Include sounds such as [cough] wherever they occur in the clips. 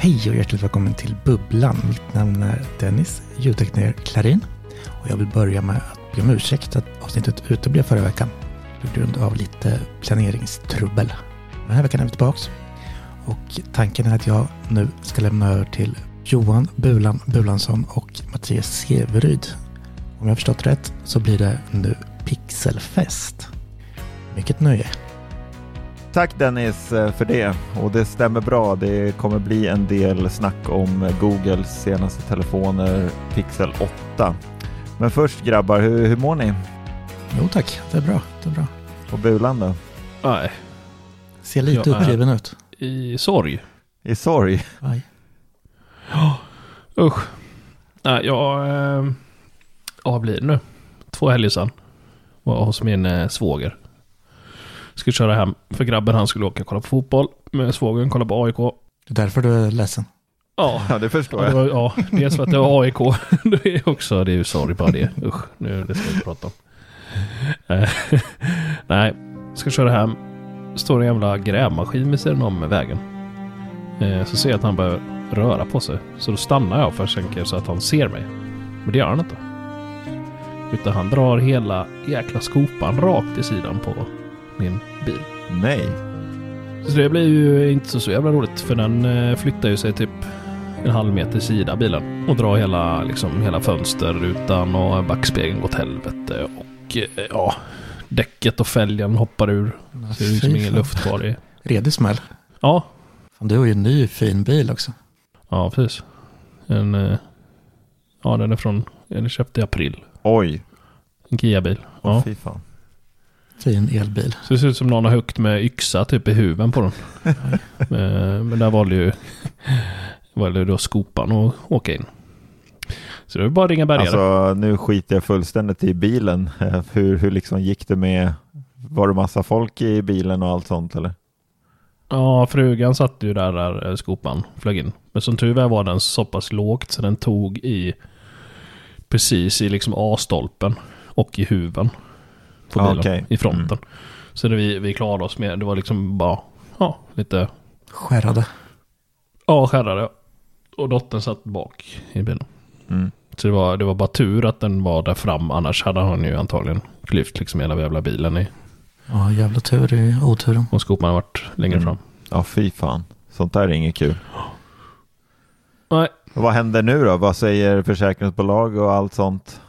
Hej och hjärtligt välkommen till Bubblan. Mitt namn är Dennis, ljudtekniker Klarin. Och jag vill börja med att be om ursäkt att avsnittet uteblev förra veckan på grund av lite planeringstrubbel. Den här veckan är vi tillbaks. Och tanken är att jag nu ska lämna över till Johan Bulan Bulansson och Mattias Severyd. Om jag har förstått rätt så blir det nu Pixelfest. Mycket nöje. Tack Dennis eh, för det och det stämmer bra. Det kommer bli en del snack om Googles senaste telefoner Pixel 8. Men först grabbar, hur, hur mår ni? Jo tack, det är bra. Det är bra. Och Bulan då? Nej, Ser lite Jag uppgiven ut. i sorg. I sorg? Ja, [gasps] usch. Nej, jag... Eh, det nu? Två helger sedan. Var hos min eh, svåger. Skulle köra hem. För grabben han skulle åka och kolla på fotboll. Med svågern kolla på AIK. Det är därför du är ledsen. Ja, Ja, det förstår Ja, det jag. var, ja, dels för att det var AIK. [laughs] Det är också, det är ju sorry bara det. Usch, nu, det ska vi inte prata om. Eh, [laughs] Nej, ska köra hem. Står en jävla grävmaskin vid sidan om vägen. Eh, Så ser jag att han börjar röra på sig. Så då stannar jag först tänker så att han ser mig. Men det gör han inte. Utan han drar hela jäkla skopan rakt i sidan på min bil. Nej. Så det blir ju inte så, så jävla roligt för den eh, flyttar ju sig typ en halv meter sida bilen och drar hela, liksom, hela fönsterrutan och backspegeln åt helvete och eh, ja, däcket och fälgen hoppar ur. Ser ut som Fy ingen fan. luft kvar i. Redig smäll. Ja, Fan, du har ju en ny fin bil också. ja precis. En, eh, ja den är från, den köpte i april. Oj. En Kia-bil. Ja. fy fan. Fin elbil. Så det ser ut som någon har huggit med yxa typ i huven på den. [laughs] Eh, Men där valde ju valde ju då skopan att åka in. Så det var bara att ringa bärgare. Alltså nu skiter jag fullständigt i bilen. Hur, hur liksom gick det med, var det massa folk i bilen och allt sånt eller? Ja, frugan satt ju där, där eh, skopan flög in. Men som tur var var den så pass lågt så den tog i precis i liksom A-stolpen och i huven på bilen okej. i fronten. Så det vi, vi klarade oss med, det var liksom bara, ja, lite, Skärrade. ja, skärrade. Och dottern satt bak i bilen. Mm. Så det var, det var bara tur att den var där fram, annars hade han ju antagligen klyft liksom hela jävla bilen i. Ja, jävla tur i oturen. Och skopan hade varit längre Mm. fram. Ja, fy fan. Sånt där är inget kul. Nej, Och vad händer nu då? Vad säger försäkringsbolag och allt sånt?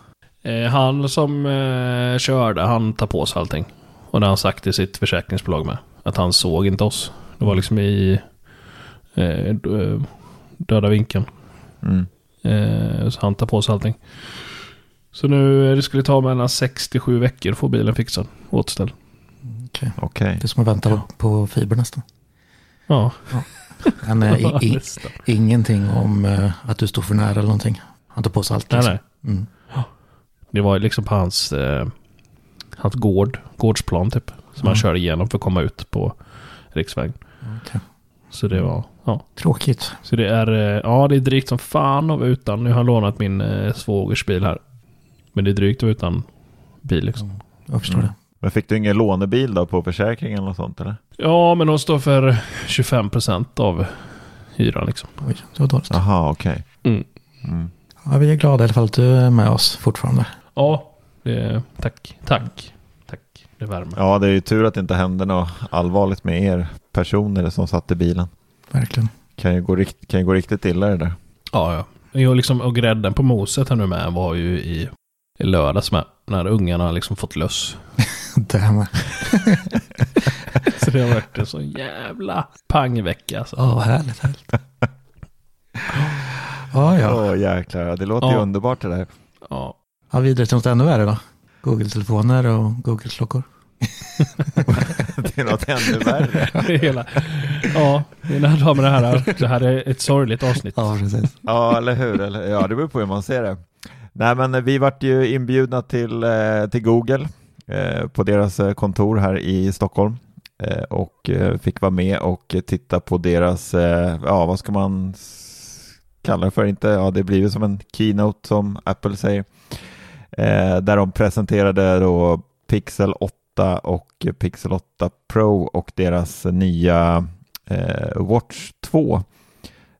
Eh, han som eh, körde, han tar på sig allting. Och det har han sagt i sitt försäkringsbolag med. Att han såg inte oss. Det var liksom i eh, döda vinkeln. Mm. Eh, så han tar på sig allting. Så nu, eh, det skulle ta mellan 67 veckor att få bilen fixad. Återställd. Okej. Okej. Det är som att vänta på- på fiber nästan. Ja. Men eh, i, [laughs] ingenting om eh, att du står för nära eller någonting. Han tar på sig allt. nej, liksom. nej. Mm. Det var liksom på hans, eh, hans gård, gårdsplan typ. Som han Mm. körde igenom för att komma ut på riksvägen. Okej. Så det var, ja. Tråkigt. Så det är, eh, ja det är drygt som fan vara utan. Nu har jag lånat min eh, svågers bil här. Men det är drygt att vara utan bil liksom. Jag förstår Mm. det. Men fick du ingen lånebil då på försäkringen eller sånt eller? Ja, men de står för 25% av hyran liksom. Oj, det var dåligt. Jaha, okej. Mm. Mm. Ja, vi är glada i alla fall att du är med oss fortfarande. Ja, det, tack, tack, tack. Det värmer. Ja, Ja, det är ju tur att det inte hände något allvarligt med er personer som satt i bilen. Verkligen. Kan ju gå, rikt, kan ju gå riktigt illa det där. ja. Jag liksom, och grädden på moset här nu med var ju i, i lördags med. När ungarna liksom fått löss. [laughs] Det med. [laughs] Så det har varit en så jävla pangvecka alltså. Ja, härligt, härligt. [laughs] Ja, ja. Åh jäklar, det låter ju Ja. underbart det där. Ja. ja. Vidare till något ännu värre då. Google-telefoner och Google-klockor. [laughs] det är något ännu värre. [laughs] Det hela, ja, mina damer och herrar. Det här är ett sorgligt avsnitt. Ja, precis. Ja, eller hur? Eller, ja, det beror på hur man ser det. Nej, men vi vart ju inbjudna till, eh, till Google eh, på deras eh, kontor här i Stockholm eh, och fick vara med och titta på deras, eh, ja, vad ska man Kallar kalla det för? Inte, ja, det blir ju som en keynote som Apple säger, eh, där de presenterade då Pixel 8 och Pixel 8 Pro och deras nya eh, Watch 2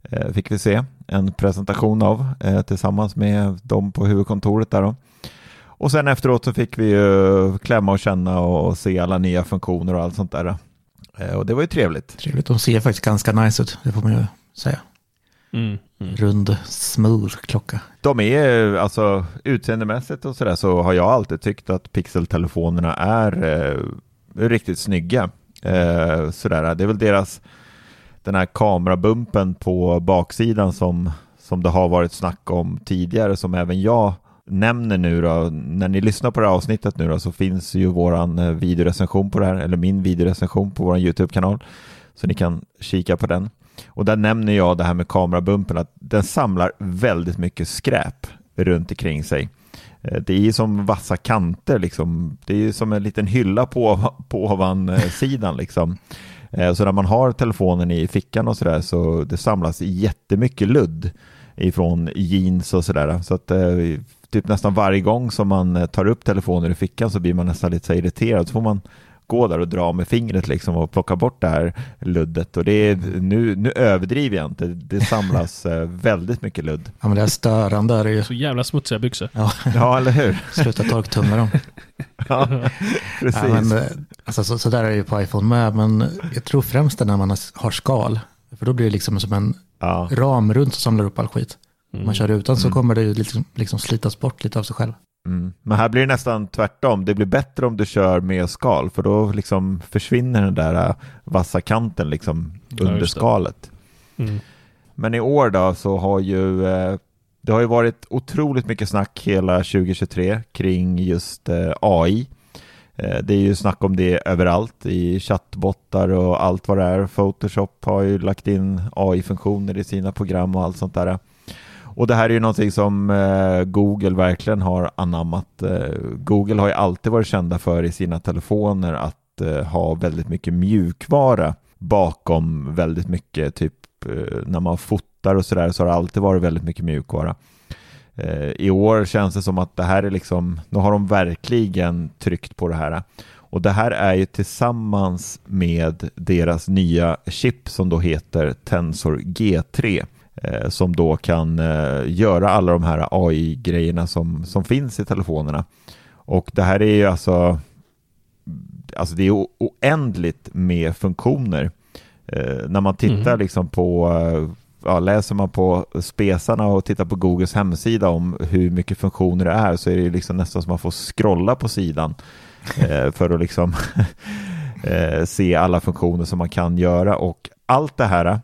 eh, fick vi se en presentation av eh, tillsammans med dem på huvudkontoret där då. Och sen efteråt så fick vi ju klämma och känna och se alla nya funktioner och allt sånt där. Eh, och det var ju trevligt. Trevligt. De ser faktiskt ganska nice ut. Det får man ju säga. Mm, mm. Rund, smooth klocka. De är alltså utseendemässigt och sådär så har jag alltid tyckt att pixeltelefonerna är eh, riktigt snygga. Eh, sådär. Det är väl deras den här kamerabumpen på baksidan som, som det har varit snack om tidigare som även jag nämner nu då. När ni lyssnar på det här avsnittet nu då så finns ju våran eh, videorecension på det här eller min videorecension på våran YouTube-kanal så ni kan kika på den. Och där nämner jag det här med kamerabumpen, att den samlar väldigt mycket skräp runt omkring sig. Eh, det är ju som vassa kanter, liksom. det är ju som en liten hylla på, på ovansidan. Eh, liksom. Eh, så när man har telefonen i fickan och sådär så det samlas jättemycket ludd ifrån jeans och sådär. Så att typ nästan varje gång som man tar upp telefonen i fickan så blir man nästan lite så irriterad. Så får man gå där och dra med fingret liksom och plocka bort det här luddet. Och det är, nu, nu överdriver jag inte, det samlas [laughs] eh, väldigt mycket ludd. Ja, men det är störande är ju. Så jävla smutsiga byxor. Ja, Ja, eller hur? [laughs] sluta torktumla dem. [laughs] Ja, precis. Ja, men, eh, alltså, så, så där är det ju på iPhone med, men jag tror främst det när man har- skal. För då blir det liksom som en Ja, ram runt som samlar upp all skit. Om man kör utan så Mm. kommer det ju liksom, liksom slitas bort lite av sig själv. Mm. Men här blir det nästan tvärtom. Det blir bättre om du kör med skal för då liksom försvinner den där eh, vassa kanten liksom Ja, under det. skalet. Mm. Men i år då så har ju eh, det har ju varit otroligt mycket snack hela 2023 kring just eh, AI. Det är ju snack om det överallt i chattbottar och allt vad det är. Photoshop har ju lagt in AI-funktioner i sina program och allt sånt där. Och det här är ju någonting som eh, Google verkligen har anammat. Eh, Google har ju alltid varit kända för i sina telefoner att eh, ha väldigt mycket mjukvara bakom väldigt mycket, typ eh, när man fotar och sådär så har det alltid varit väldigt mycket mjukvara. Eh, I år känns det som att det här är liksom, nu har de verkligen tryckt på det här. Och det här är ju tillsammans med deras nya chip som då heter Tensor G3 som då kan eh, göra alla de här AI-grejerna som, som finns i telefonerna. Och det här är ju alltså, alltså det är oändligt med funktioner. Eh, när man tittar Mm. liksom på, eh, ja, läser man på spesarna och tittar på Googles hemsida om hur mycket funktioner det är så är det ju liksom nästan som man får scrolla på sidan eh, för att liksom [laughs] eh, se alla funktioner som man kan göra och allt det här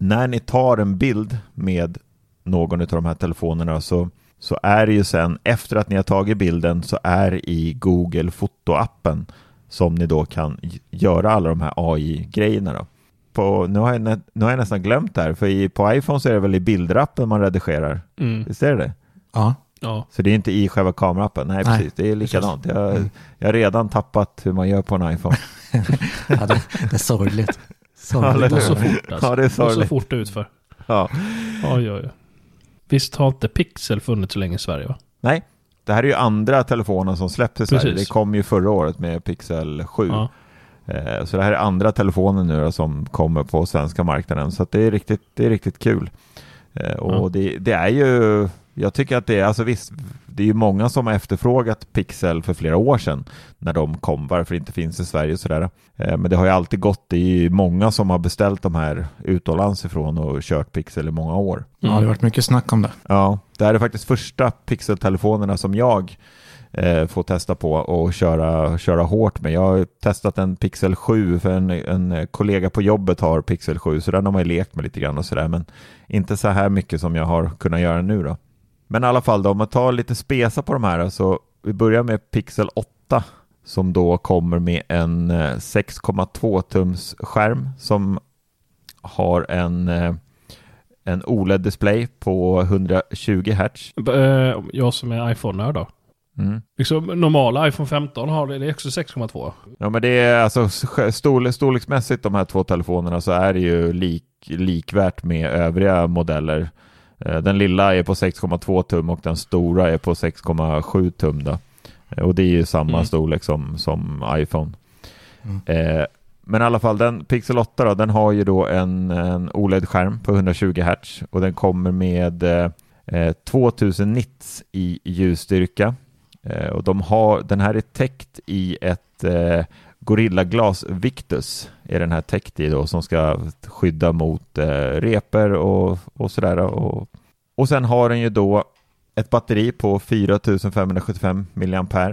när ni tar en bild med någon av de här telefonerna så, så är det ju sen efter att ni har tagit bilden så är i Google fotoappen som ni då kan göra alla de här AI-grejerna då. På, nu, har jag, nu har jag nästan glömt det här, för i, på iPhone så är det väl i bilderappen man redigerar? Mm. Visst är det det? Ja, Ja. Så det är inte i själva kameraappen? Nej, Nej, precis. Det är likadant. Jag, Mm. jag har redan tappat hur man gör på en iPhone. [laughs] ja det, det är sorgligt. Ja, Det går så fort alltså. Ja, det är det går så fort utför. Ja. Oj, oj, oj. Visst har inte Pixel funnits så länge i Sverige va? Nej, det här är ju andra telefonen som släpps i Sverige. Precis. Det kom ju förra året med Pixel 7. Ja. Eh, Så det här är andra telefonen nu som kommer på svenska marknaden. Så det, är riktigt, det är riktigt kul. Eh, Och Ja. det, det är ju, jag tycker att det är, alltså visst, det är ju många som har efterfrågat Pixel för flera år sedan när de kom, varför det inte finns i Sverige och sådär. Eh, Men det har ju alltid gått, det är ju många som har beställt de här utomlands ifrån och kört Pixel i många år. Ja, det har varit mycket snack om det. Ja, det här är faktiskt första Pixel-telefonerna som jag eh, får testa på och köra, köra hårt med. Jag har testat en Pixel 7 för en, en kollega på jobbet har Pixel 7 så den har man ju lekt med lite grann och sådär men inte så här mycket som jag har kunnat göra nu då. Men i alla fall då, om man tar lite spesa på de här så vi börjar med Pixel 8 som då kommer med en eh, 6,2 tums skärm som har en eh, en OLED-display på 120 Hz. Eh, Jag som är iPhone-nörd då. Mm. Liksom, normala iPhone 15 har det, det är också 6,2. Ja men det är alltså storlek, storleksmässigt de här två telefonerna så är det ju lik, likvärt med övriga modeller. Eh, Den lilla är på 6,2 tum och den stora är på 6,7 tum då. Eh, Och det är ju samma Mm. storlek som, som iPhone. Mm. Eh, men i alla fall, den Pixel 8 då, den har ju då en, en OLED-skärm på 120 Hz och den kommer med eh, eh, 2000 nits i ljusstyrka. Eh, och de har, den här är täckt i ett eh, Gorilla Glas Victus är den här täckt i då som ska skydda mot eh, reper och, och sådär. Och, och sen har den ju då ett batteri på 4575 mAh.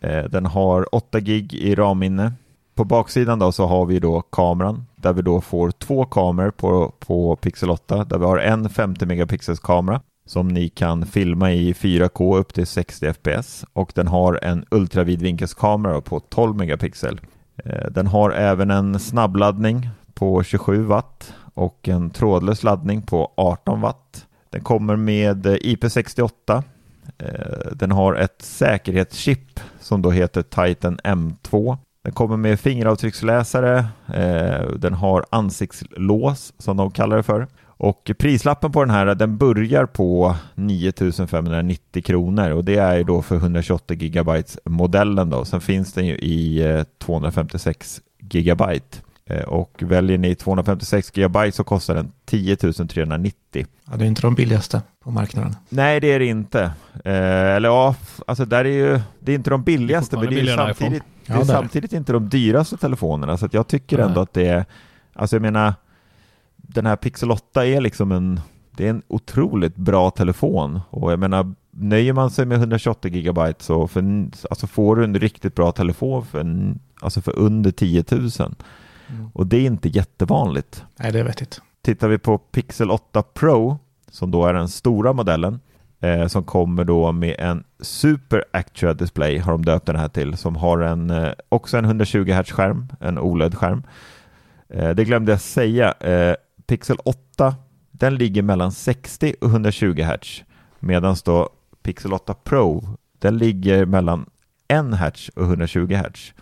Eh, den har 8 gig i RAM-minne. På baksidan då så har vi då kameran där vi då får två kameror på, på Pixel 8 där vi har en 50 megapixels kamera som ni kan filma i 4K upp till 60 fps och den har en ultravidvinkelskamera på 12 megapixel. Eh, den har även en snabbladdning på 27 watt och en trådlös laddning på 18 watt. Den kommer med eh, IP68. Eh, den har ett säkerhetschip som då heter Titan M2. Den kommer med fingeravtrycksläsare. Den har ansiktslås som de kallar det för. Och prislappen på den här den börjar på 9590 kronor och det är ju då för 128 gigabytes modellen då. Sen finns den ju i eh, 256 gigabyte. Eh, Och väljer ni 256 gigabyte så kostar den 10 390. Ja, det är inte de billigaste på marknaden. Nej, det är det inte. Eh, eller ja, alltså där är ju, det är inte de billigaste, Det är men det är samtidigt, Ja, det är samtidigt inte de dyraste telefonerna. Så att jag tycker ändå att det är, alltså jag menar, den här Pixel 8 är liksom en, det är en otroligt bra telefon. Och jag menar, nöjer man sig med 128 gigabyte så för, alltså får du en riktigt bra telefon för, en, alltså för under 10 000. Mm. Och det är inte jättevanligt. Nej, det är vettigt. Tittar vi på Pixel 8 Pro, som då är den stora modellen, eh, som kommer då med en Super Actual Display, har de döpt den här till, som har en, eh, också en 120 Hz-skärm, en OLED-skärm. Eh, det glömde jag säga, eh, Pixel 8, den ligger mellan 60 och 120 Hz, medan då Pixel 8 Pro, den ligger mellan 1 Hz och 120 Hz.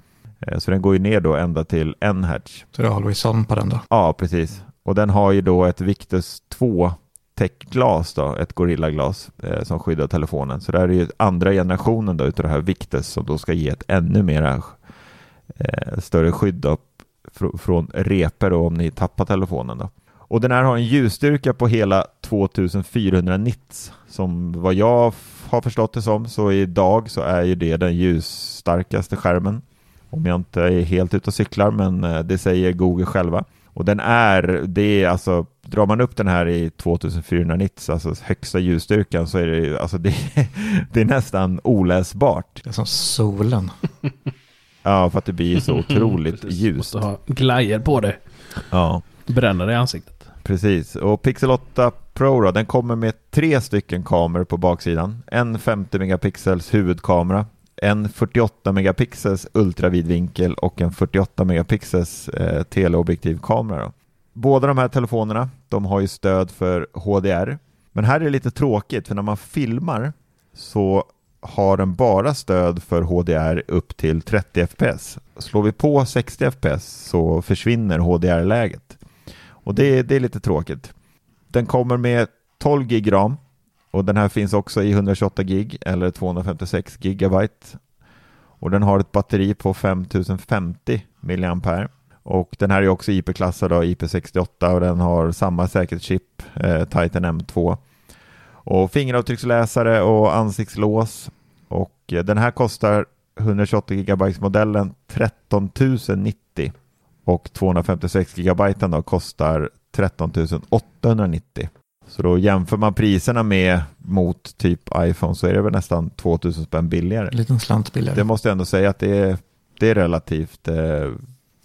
Eh, så den går ju ner då ända till 1 Hz. Så det är always on på den då. Ja, precis. Och den har ju då ett Victus 2 täckglas då, ett Gorilla-glas eh, som skyddar telefonen. Så det här är ju andra generationen då utav det här Victus som då ska ge ett ännu mera eh, större skydd då, fr- från reper då, om ni tappar telefonen då. Och den här har en ljusstyrka på hela 2400 nits. Som vad jag har förstått det som så idag så är ju det den ljusstarkaste skärmen. Om jag inte är helt ute och cyklar men eh, det säger Google själva. Och den är, det är alltså, drar man upp den här i 2400 nits, alltså högsta ljusstyrkan så är det, alltså det, [laughs] det är nästan oläsbart. Det är som solen. Ja, för att det blir så [laughs] otroligt ljust. Måste ha glajjor på det. Ja. Bränner det i ansiktet. Precis, och Pixel 8 Pro då, den kommer med tre stycken kameror på baksidan. En 50 megapixels huvudkamera, en 48 megapixels ultravidvinkel och en 48 megapixels eh, teleobjektivkamera. Då. Båda de här telefonerna, de har ju stöd för HDR. Men här är det lite tråkigt, för när man filmar så har den bara stöd för HDR upp till 30 fps. Slår vi på 60 fps så försvinner HDR-läget. Och det, det är lite tråkigt. Den kommer med 12 gig ram och den här finns också i 128 gig eller 256 gigabyte. Och den har ett batteri på 5050 mAh. Och den här är också IP-klassad av IP68 och den har samma säkerhetschip, eh, Titan M2. Och fingeravtrycksläsare och ansiktslås. Och eh, den här kostar 128 GB modellen 13 090 och 256 GB då kostar 13 890. Så då jämför man priserna med mot typ iPhone så är det väl nästan 2000 spänn billigare. En liten slant billigare. Det måste jag ändå säga att det är, det är relativt, eh,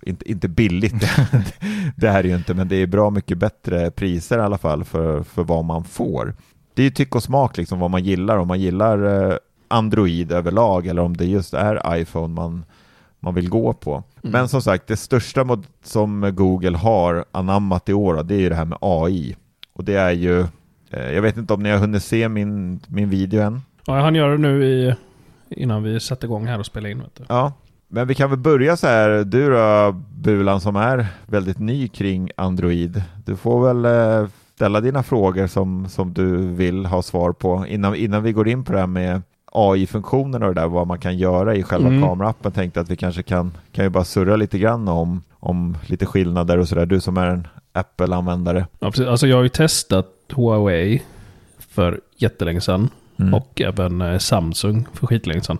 inte, inte billigt, [laughs] det här är ju inte, men det är bra mycket bättre priser i alla fall för, för vad man får. Det är ju tyck och smak liksom vad man gillar, om man gillar eh, Android överlag eller om det just är iPhone man, man vill gå på. Mm. Men som sagt, det största som Google har anammat i år, det är ju det här med AI. Och det är ju, eh, jag vet inte om ni har hunnit se min, min video än? Ja, han gör det nu i, innan vi sätter igång här och spelar in. Vet du. Ja, men vi kan väl börja så här, du då Bulan som är väldigt ny kring Android. Du får väl eh, ställa dina frågor som, som du vill ha svar på innan, innan vi går in på det här med AI-funktionen och det där, vad man kan göra i själva mm. kameraappen. Tänkte att vi kanske kan, kan ju bara surra lite grann om, om lite skillnader och sådär. Du som är en Apple-användare. Ja, precis. Alltså jag har ju testat Huawei för jättelänge sedan. Mm. Och även eh, Samsung för skitlänge sedan.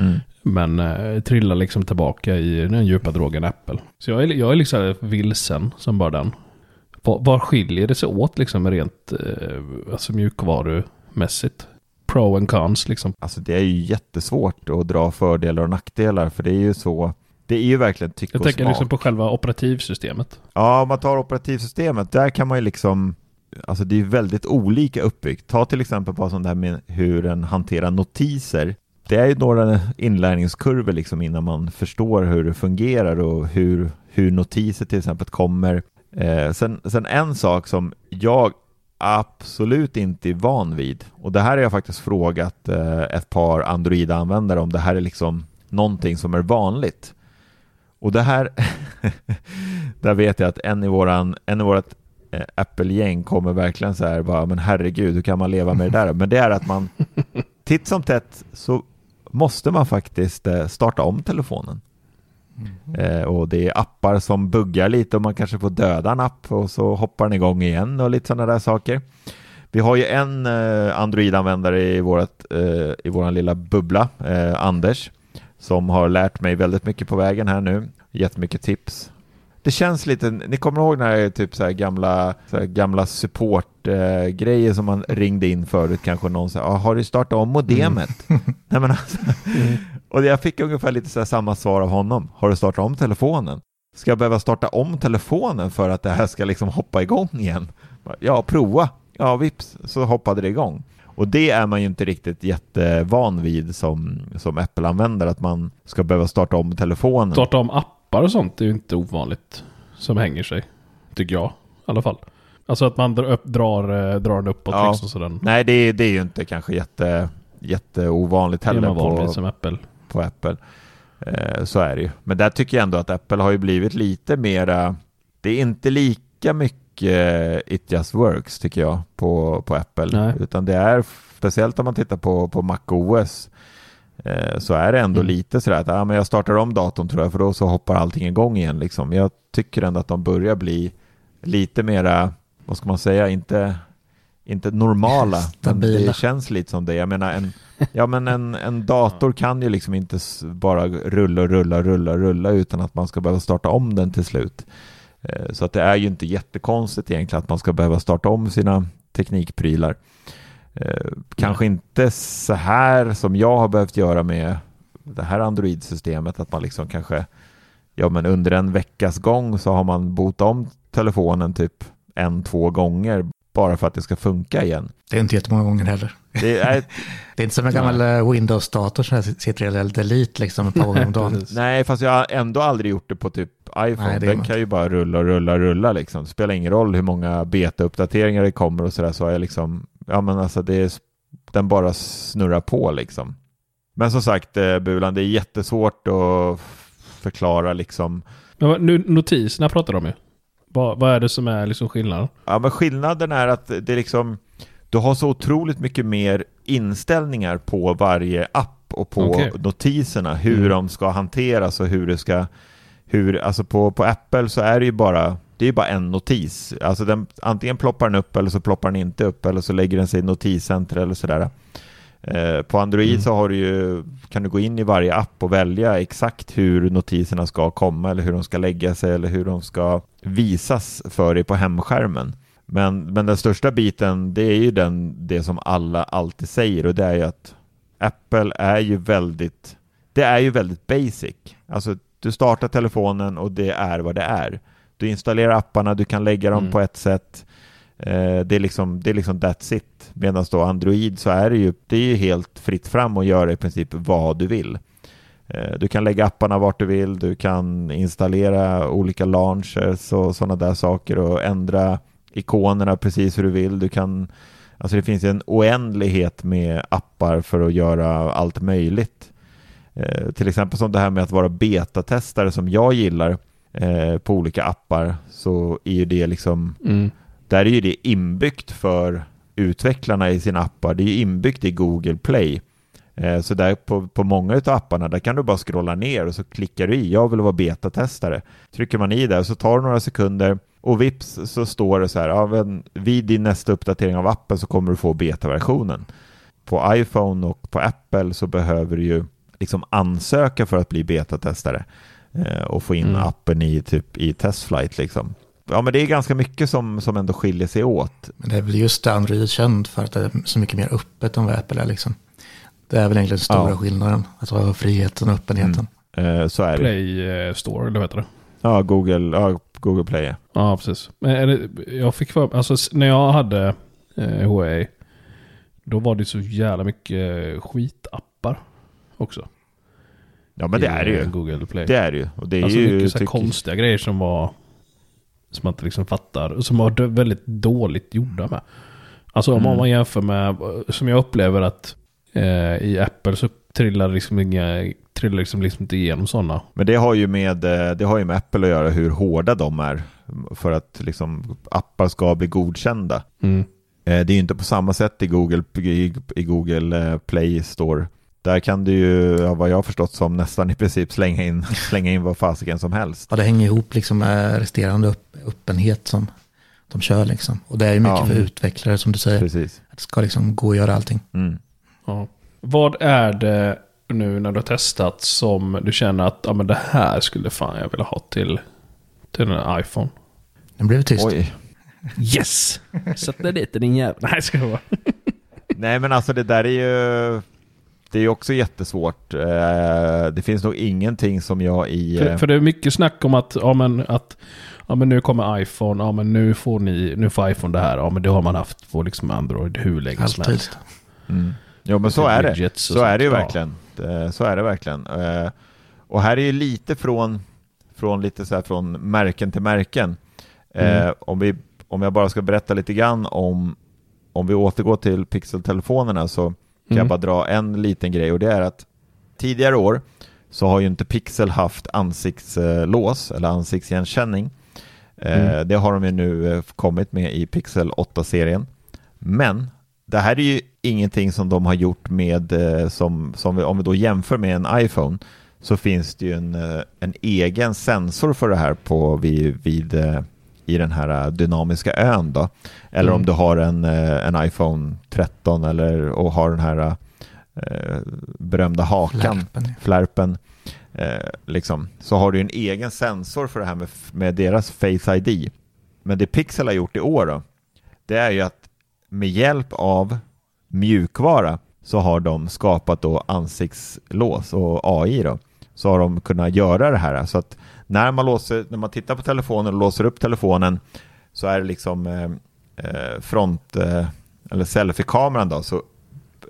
Mm. Men eh, trillar liksom tillbaka i den djupa drogen Apple. Så jag är, jag är liksom vilsen som bara den. Var, var skiljer det sig åt liksom rent eh, alltså mjukvarumässigt? Pro and cons liksom. Alltså det är ju jättesvårt att dra fördelar och nackdelar för det är ju så det är ju verkligen tyck Jag och tänker smak. liksom på själva operativsystemet. Ja, om man tar operativsystemet, där kan man ju liksom Alltså det är väldigt olika uppbyggt. Ta till exempel på sånt där med hur den hanterar notiser. Det är ju några inlärningskurvor liksom innan man förstår hur det fungerar och hur, hur notiser till exempel kommer. Eh, sen, sen en sak som jag absolut inte är van vid och det här har jag faktiskt frågat eh, ett par Android-användare om det här är liksom någonting som är vanligt. Och det här, [laughs] där vet jag att en i våran, en i vårat eh, Apple-gäng kommer verkligen så här bara, men herregud, hur kan man leva med det där? Men det är att man [laughs] titt som tätt så måste man faktiskt eh, starta om telefonen. Mm. Eh, och det är appar som buggar lite och man kanske får döda en app och så hoppar den igång igen och lite sådana där saker. Vi har ju en eh, Android-användare i, vårat, eh, i våran lilla bubbla, eh, Anders, som har lärt mig väldigt mycket på vägen här nu, gett mycket tips. Det känns lite, ni kommer ihåg när det typ så gamla, så gamla support-grejer som man ringde in förut, kanske någon sa, ah, har du startat om modemet? Mm. [laughs] Nej, men alltså, mm. Och jag fick ungefär lite så samma svar av honom, har du startat om telefonen? Ska jag behöva starta om telefonen för att det här ska liksom hoppa igång igen? Ja, prova. Ja, vips, så hoppade det igång. Och det är man ju inte riktigt jättevan vid som, som Apple-användare, att man ska behöva starta om telefonen. Starta om appar och sånt är ju inte ovanligt som hänger sig, tycker jag i alla fall. Alltså att man drar, eh, drar den uppåt ja. liksom. Så den... Nej, det, det är ju inte kanske jätte, jätteovanligt heller. Det är vanligt som Apple. På Apple. Eh, så är det ju. Men där tycker jag ändå att Apple har ju blivit lite mera, det är inte lika mycket mycket It Just Works tycker jag på, på Apple. Nej. Utan det är, speciellt om man tittar på, på Mac OS, eh, så är det ändå mm. lite sådär att ah, men jag startar om datorn tror jag, för då så hoppar allting igång igen. Liksom. Jag tycker ändå att de börjar bli lite mera, vad ska man säga, inte, inte normala. [laughs] men det känns lite som det. Jag menar, en, [laughs] ja, men en, en dator kan ju liksom inte bara rulla, rulla, rulla, rulla utan att man ska behöva starta om den till slut. Eh, så att det är ju inte jättekonstigt egentligen att man ska behöva starta om sina teknikprylar. Eh, kanske inte så här som jag har behövt göra med det här Android-systemet, att man liksom kanske, ja men under en veckas gång så har man botat om telefonen typ en, två gånger bara för att det ska funka igen. Det är inte jättemånga gånger heller. Det är, [laughs] det är inte som en gammal eh, Windows-dator som sitter i delete liksom ett par gånger om dagen. [laughs] Nej, fast jag har ändå aldrig gjort det på typ iPhone. Nej, Den kan ju bara rulla och rulla och rulla liksom. Det spelar ingen roll hur många beta-uppdateringar det kommer och sådär så har jag liksom, ja men alltså det är, den bara snurrar på liksom. Men som sagt, eh, Bulan, det är jättesvårt att förklara liksom. Men nu, notis, när pratar de ju? Vad, vad är det som är liksom skillnaden? Ja, men skillnaden är att det är liksom, du har så otroligt mycket mer inställningar på varje app och på Okej. notiserna, hur Mm. de ska hanteras och hur det ska, hur, alltså på, på Apple så är det ju bara, det är ju bara en notis. Alltså den, antingen ploppar den upp eller så ploppar den inte upp eller så lägger den sig i notiscenter eller sådär. Eh, på Android Mm. så har du ju, kan du gå in i varje app och välja exakt hur notiserna ska komma eller hur de ska lägga sig eller hur de ska visas för dig på hemskärmen. Men, men den största biten, det är ju den, det som alla alltid säger och det är ju att Apple är ju väldigt, det är ju väldigt basic. Alltså du startar telefonen och det är vad det är. Du installerar apparna, du kan lägga dem Mm. på ett sätt. Eh, det är liksom, det är liksom that's it. Medan då Android så är det ju, det är ju helt fritt fram att göra i princip vad du vill. Eh, Du kan lägga apparna vart du vill, du kan installera olika launchers och sådana där saker och ändra ikonerna precis hur du vill. Du kan, alltså det finns en oändlighet med appar för att göra allt möjligt. Eh, till exempel som det här med att vara betatestare som jag gillar eh, på olika appar så är ju det liksom Mm. där är ju det inbyggt för utvecklarna i sina appar. Det är ju inbyggt i Google Play. Eh, Så där på, på många av apparna, där kan du bara scrolla ner och så klickar du i, jag vill vara betatestare. Trycker man i där så tar det några sekunder och vips så står det så här, ja, vid din nästa uppdatering av appen så kommer du få betaversionen. På iPhone och på Apple så behöver du ju liksom ansöka för att bli betatestare och få in Mm. appen i typ i testflight liksom. Ja men det är ganska mycket som, som ändå skiljer sig åt. Men det är väl just det Android är känd för att det är så mycket mer öppet än vad Apple är liksom. Det är väl egentligen den stora Ja. skillnaden. Att ha friheten och öppenheten. Eh, så är det. Play eh, Store, eller vad heter det? Ja, Google, ja, Google Play. ja. Precis. Men är det, jag fick för alltså när jag hade eh, Huawei, då var det så jävla mycket skitappar också. Ja men det är det ju. Google Play. Det är det ju. Och det är alltså ju mycket så konstiga grejer som var, som man inte liksom fattar, som var väldigt dåligt gjorda med. Alltså om Mm. man jämför med, som jag upplever att eh, i Apple så trillar liksom inga, trillar liksom, liksom inte igenom sådana. Men det har ju med, eh, det har ju med Apple att göra hur hårda de är för att liksom appar ska bli godkända. Mm. Eh, Det är ju inte på samma sätt i Google, i, i Google eh, Play Store. Där kan du ju, vad jag har förstått som, nästan i princip slänga in, [laughs] slänga in vad fasiken som helst. Ja, det hänger ihop liksom med resterande upp, öppenhet som de kör liksom. Och det är ju mycket Ja. för utvecklare som du säger. Precis. Att det ska liksom gå att göra allting. Mm. Ja. Vad är det nu när du har testat som du känner att ja, men det här skulle fan jag vilja ha till, till en iPhone? Nu blev det tyst. Oj. Yes! Sätt dig dit din jävel. Nej, ska jag vara. [laughs] Nej men alltså det där är ju Det är ju också jättesvårt. Eh, Det finns nog ingenting som jag i... För, eh, för det är mycket snack om att, ja men, att ja, men nu kommer iPhone, ja men nu får ni, nu får iPhone det här, ja men det har man haft på liksom Android hur länge som Alltid. helst. Mm. Jo men så är det. Så är det ju verkligen. Eh, Så är det verkligen. Och här är ju lite från, från lite så här från märken till märken. Mm. Om, vi, om jag bara ska berätta lite grann om, om vi återgår till pixeltelefonerna så kan jag Mm. bara dra en liten grej och det är att tidigare år så har ju inte Pixel haft ansiktslås eller ansiktsigenkänning. Eh, Mm. Det har de ju nu eh, kommit med i Pixel 8-serien. Men det här är ju ingenting som de har gjort med, eh, som, som vi, om vi då jämför med en iPhone, så finns det ju en, en egen sensor för det här på, vid, vid, i den här eh, dynamiska ön då. Eller om Mm. du har en, eh, en iPhone 13 eller, och har den här eh, berömda hakan, Flärpen. flärpen, eh, liksom, så har du en egen sensor för det här med, med deras Face ID. Men det Pixel har gjort i år då, det är ju att med hjälp av mjukvara så har de skapat då ansiktslås och AI då. Så har de kunnat göra det här. Så att när man, låser, när man tittar på telefonen och låser upp telefonen så är det liksom eh, eh, front eh, eller selfie-kameran då så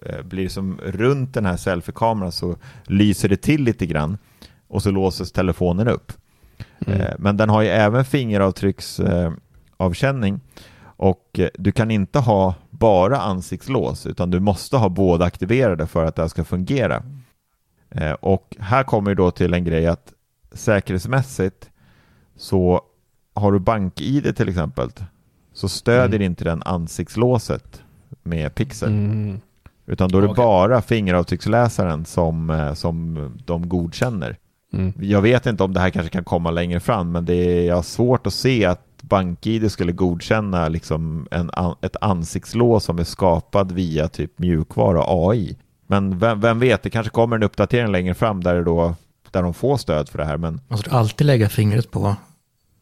eh, blir det som runt den här selfie-kameran så lyser det till lite grann och så låses telefonen upp. Mm. Eh, Men den har ju även fingeravtrycksavkänning och du kan inte ha bara ansiktslås utan du måste ha båda aktiverade för att det här ska fungera. Och här kommer ju då till en grej att säkerhetsmässigt så har du BankID till exempel så stödjer Mm. inte den ansiktslåset med pixel. Mm. Utan då är det Okej. bara fingeravtrycksläsaren som, eh, som de godkänner. Mm. Jag vet inte om det här kanske kan komma längre fram, men det är, jag har svårt att se att BankID skulle godkänna liksom en, ett ansiktslås som är skapad via typ mjukvara AI. Men vem, vem vet, det kanske kommer en uppdatering längre fram där, det då, där de får stöd för det här. Men Måste du alltid lägga fingret på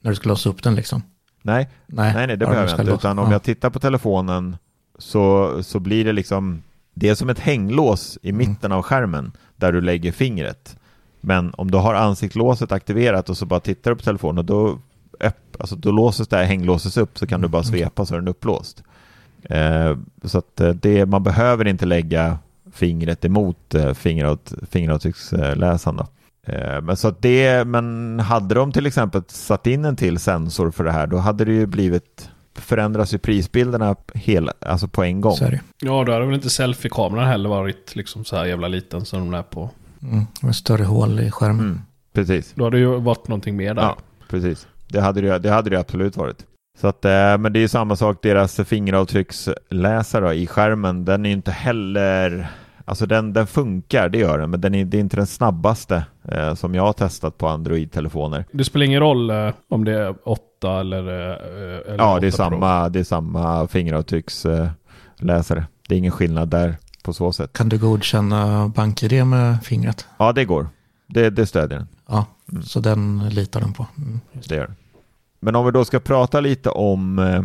när du ska låsa upp den liksom? nej, Nej, nej, nej det behöver jag ska inte. Utan om ja. jag tittar på telefonen så, så blir det liksom, det är som ett hänglås i mitten av skärmen där du lägger fingret. Men om du har ansiktslåset aktiverat och så bara tittar du på telefonen, då, öpp, alltså då låses det här hänglåses upp så kan du bara Mm, svepa så är den upplåst. Eh, så att eh, det, man behöver inte lägga fingret emot eh, fingeravt, fingeravtrycksläsaren. Eh, men, så att det, men hade de till exempel satt in en till sensor för det här, då hade det ju blivit förändras ju prisbilderna hela, alltså på en gång. Ja, då hade väl inte selfie-kameran heller varit liksom så här jävla liten som de är på. Mm. Med större hål i skärmen. Mm, precis. Då hade det ju varit någonting mer där. Ja, precis. Det hade det, det, hade det absolut varit. Så att, eh, men det är ju samma sak, deras fingeravtrycksläsare i skärmen, den är ju inte heller, alltså den, den funkar, det gör den, men den är, det är inte den snabbaste eh, som jag har testat på Android-telefoner. Det spelar ingen roll eh, om det är 8 eller, eh, eller Ja, det är 8 Pro. samma, det är samma fingeravtrycksläsare. Det är ingen skillnad där på så sätt. Kan du godkänna BankID med fingret? Ja, det går. Det, det stödjer den. Ja, Mm. så den litar den på. Mm. Det gör det. Men om vi då ska prata lite om eh,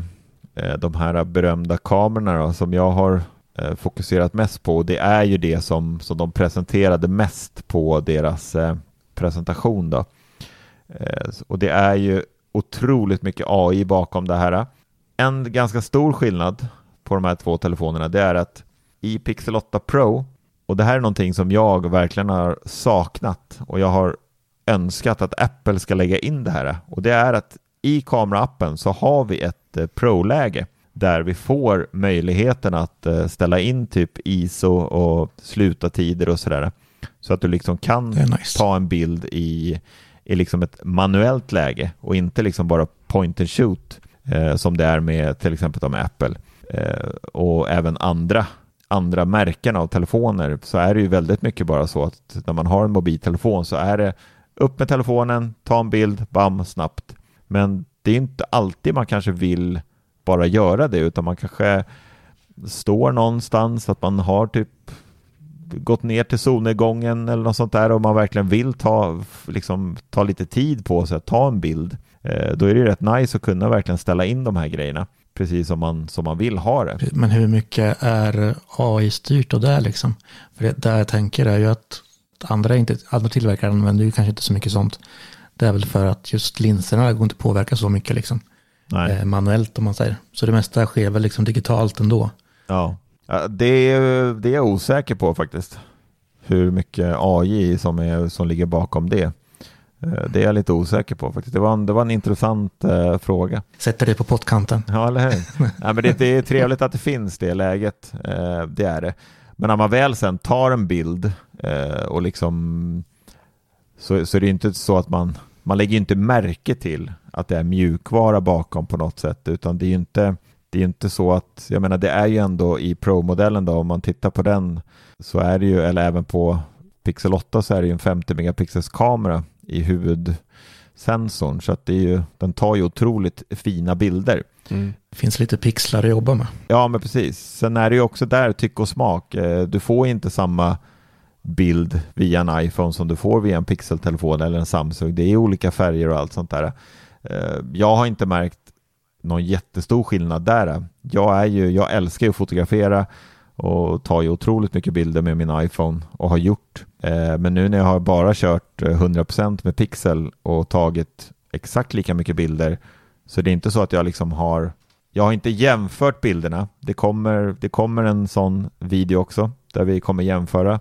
eh, de här berömda kamerorna då, som jag har eh, Eh, fokuserat mest på. och Det är ju det som, som de presenterade mest på deras eh, presentation. Då. Eh, och det är ju otroligt mycket AI bakom det här. En ganska stor skillnad på de här två telefonerna det är att i Pixel 8 Pro, och det här är någonting som jag verkligen har saknat och jag har önskat att Apple ska lägga in det här och det är att i kameraappen så har vi ett eh, Pro-läge där vi får möjligheten att eh, ställa in typ ISO och sluta tider och sådär. Så att du liksom kan nice. ta en bild i, i liksom ett manuellt läge och inte liksom bara point and shoot eh, som det är med till exempel med Apple eh, och även andra andra märken av telefoner så är det ju väldigt mycket bara så att när man har en mobiltelefon så är det upp med telefonen, ta en bild, bam, snabbt. Men det är inte alltid man kanske vill bara göra det utan man kanske står någonstans att man har typ gått ner till solnedgången eller något sånt där och man verkligen vill ta, liksom, ta lite tid på sig att ta en bild. Eh, då är det ju rätt nice att kunna verkligen ställa in de här grejerna precis som man, som man vill ha det. Men hur mycket är AI-styrt och där liksom? För det där jag tänker är ju att andra, inte, andra tillverkare använder ju kanske inte så mycket sånt. Det är väl för att just linserna går inte påverka så mycket liksom. Nej. Eh, manuellt om man säger. Så det mesta sker väl liksom digitalt ändå. Ja, Ja, det är, det är jag osäker på faktiskt. Hur mycket AI som, är, som ligger bakom det. Eh, Det är jag lite osäker på faktiskt. Det var en, det var en intressant eh, fråga. Sätter det på pottkanten. Ja, eller hur? [laughs] Nej, men det, det är trevligt att det finns det läget. Eh, det är det. Men när man väl sen tar en bild eh, och liksom så, så är det inte så att man man lägger inte märke till att det är mjukvara bakom på något sätt utan det är ju inte det är inte så att, jag menar det är ju ändå i Pro-modellen då, om man tittar på den så är det ju, eller även på Pixel 8 så är det ju en 50 megapixels kamera i huvudsensorn så att det är ju, den tar ju otroligt fina bilder. Mm. Det finns lite pixlar att jobba med. Ja, men precis. Sen är det ju också där tycke och smak. Eh, Du får inte samma bild via en iPhone som du får via en Pixel-telefon eller en Samsung. Det är olika färger och allt sånt där. Eh, jag har inte märkt någon jättestor skillnad där. Jag, är ju, jag älskar ju att fotografera och tar ju otroligt mycket bilder med min iPhone och har gjort. Eh, men nu när jag har bara kört eh, 100% med Pixel och tagit exakt lika mycket bilder så det är inte så att jag liksom har jag har inte jämfört bilderna. Det kommer, det kommer en sån video också där vi kommer jämföra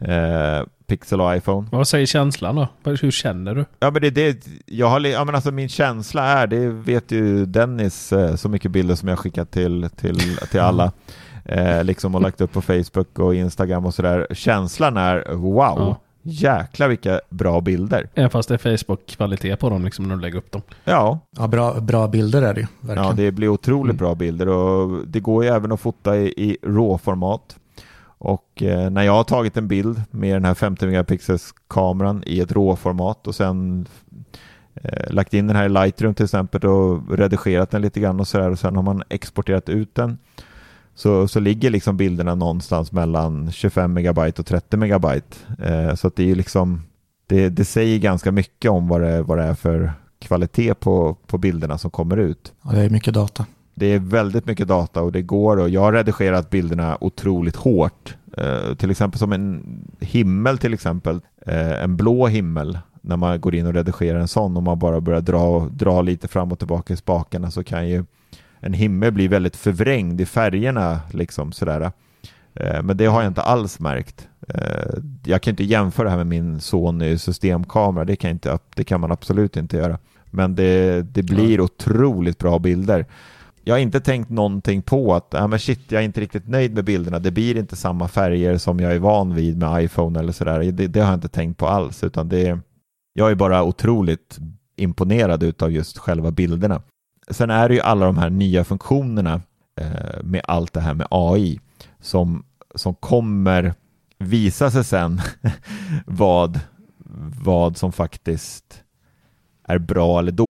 eh, Pixel och iPhone. Vad säger känslan då? Hur känner du? Ja men det, det jag har, ja, men alltså min känsla är, det vet ju Dennis, eh, så mycket bilder som jag skickat till, till, till alla. [laughs] Eh, liksom och lagt upp på Facebook och Instagram och sådär. Känslan är wow, Ja. jäkla vilka bra bilder. Även fast det är Facebook-kvalitet på dem liksom när du lägger upp dem. Ja, Ja, bra, bra bilder är det ju. Verkligen. Ja, det blir otroligt Mm. bra bilder och det går ju även att fota i, i råformat. Och eh, när jag har tagit en bild med den här 50 megapixels kameran i ett råformat och sen eh, lagt in den här i Lightroom till exempel och redigerat den lite grann och sådär och sen har man exporterat ut den så, så ligger liksom bilderna någonstans mellan 25 megabyte och 30 megabyte. Eh, så att det är ju liksom det, det säger ganska mycket om vad det, vad det är för kvalitet på, på bilderna som kommer ut. Ja, det är mycket data. Det är väldigt mycket data och det går och jag har redigerat bilderna otroligt hårt. Eh, till exempel som en himmel till exempel, eh, en blå himmel. När man går in och redigerar en sån och man bara börjar dra, dra lite fram och tillbaka i spakarna så kan ju en himmel bli väldigt förvrängd i färgerna liksom sådär. Eh, men det har jag inte alls märkt. Eh, jag kan inte jämföra det här med min Sony systemkamera, det kan, inte, det kan man absolut inte göra. Men det, det blir otroligt bra bilder. Jag har inte tänkt någonting på att ja, men shit, jag är inte riktigt nöjd med bilderna. Det blir inte samma färger som jag är van vid med iPhone eller sådär. Det, det har jag inte tänkt på alls, utan det, jag är bara otroligt imponerad utav just själva bilderna. Sen är det ju alla de här nya funktionerna eh, med allt det här med AI som, som kommer visa sig sen [laughs] vad, vad som faktiskt är bra eller dåligt.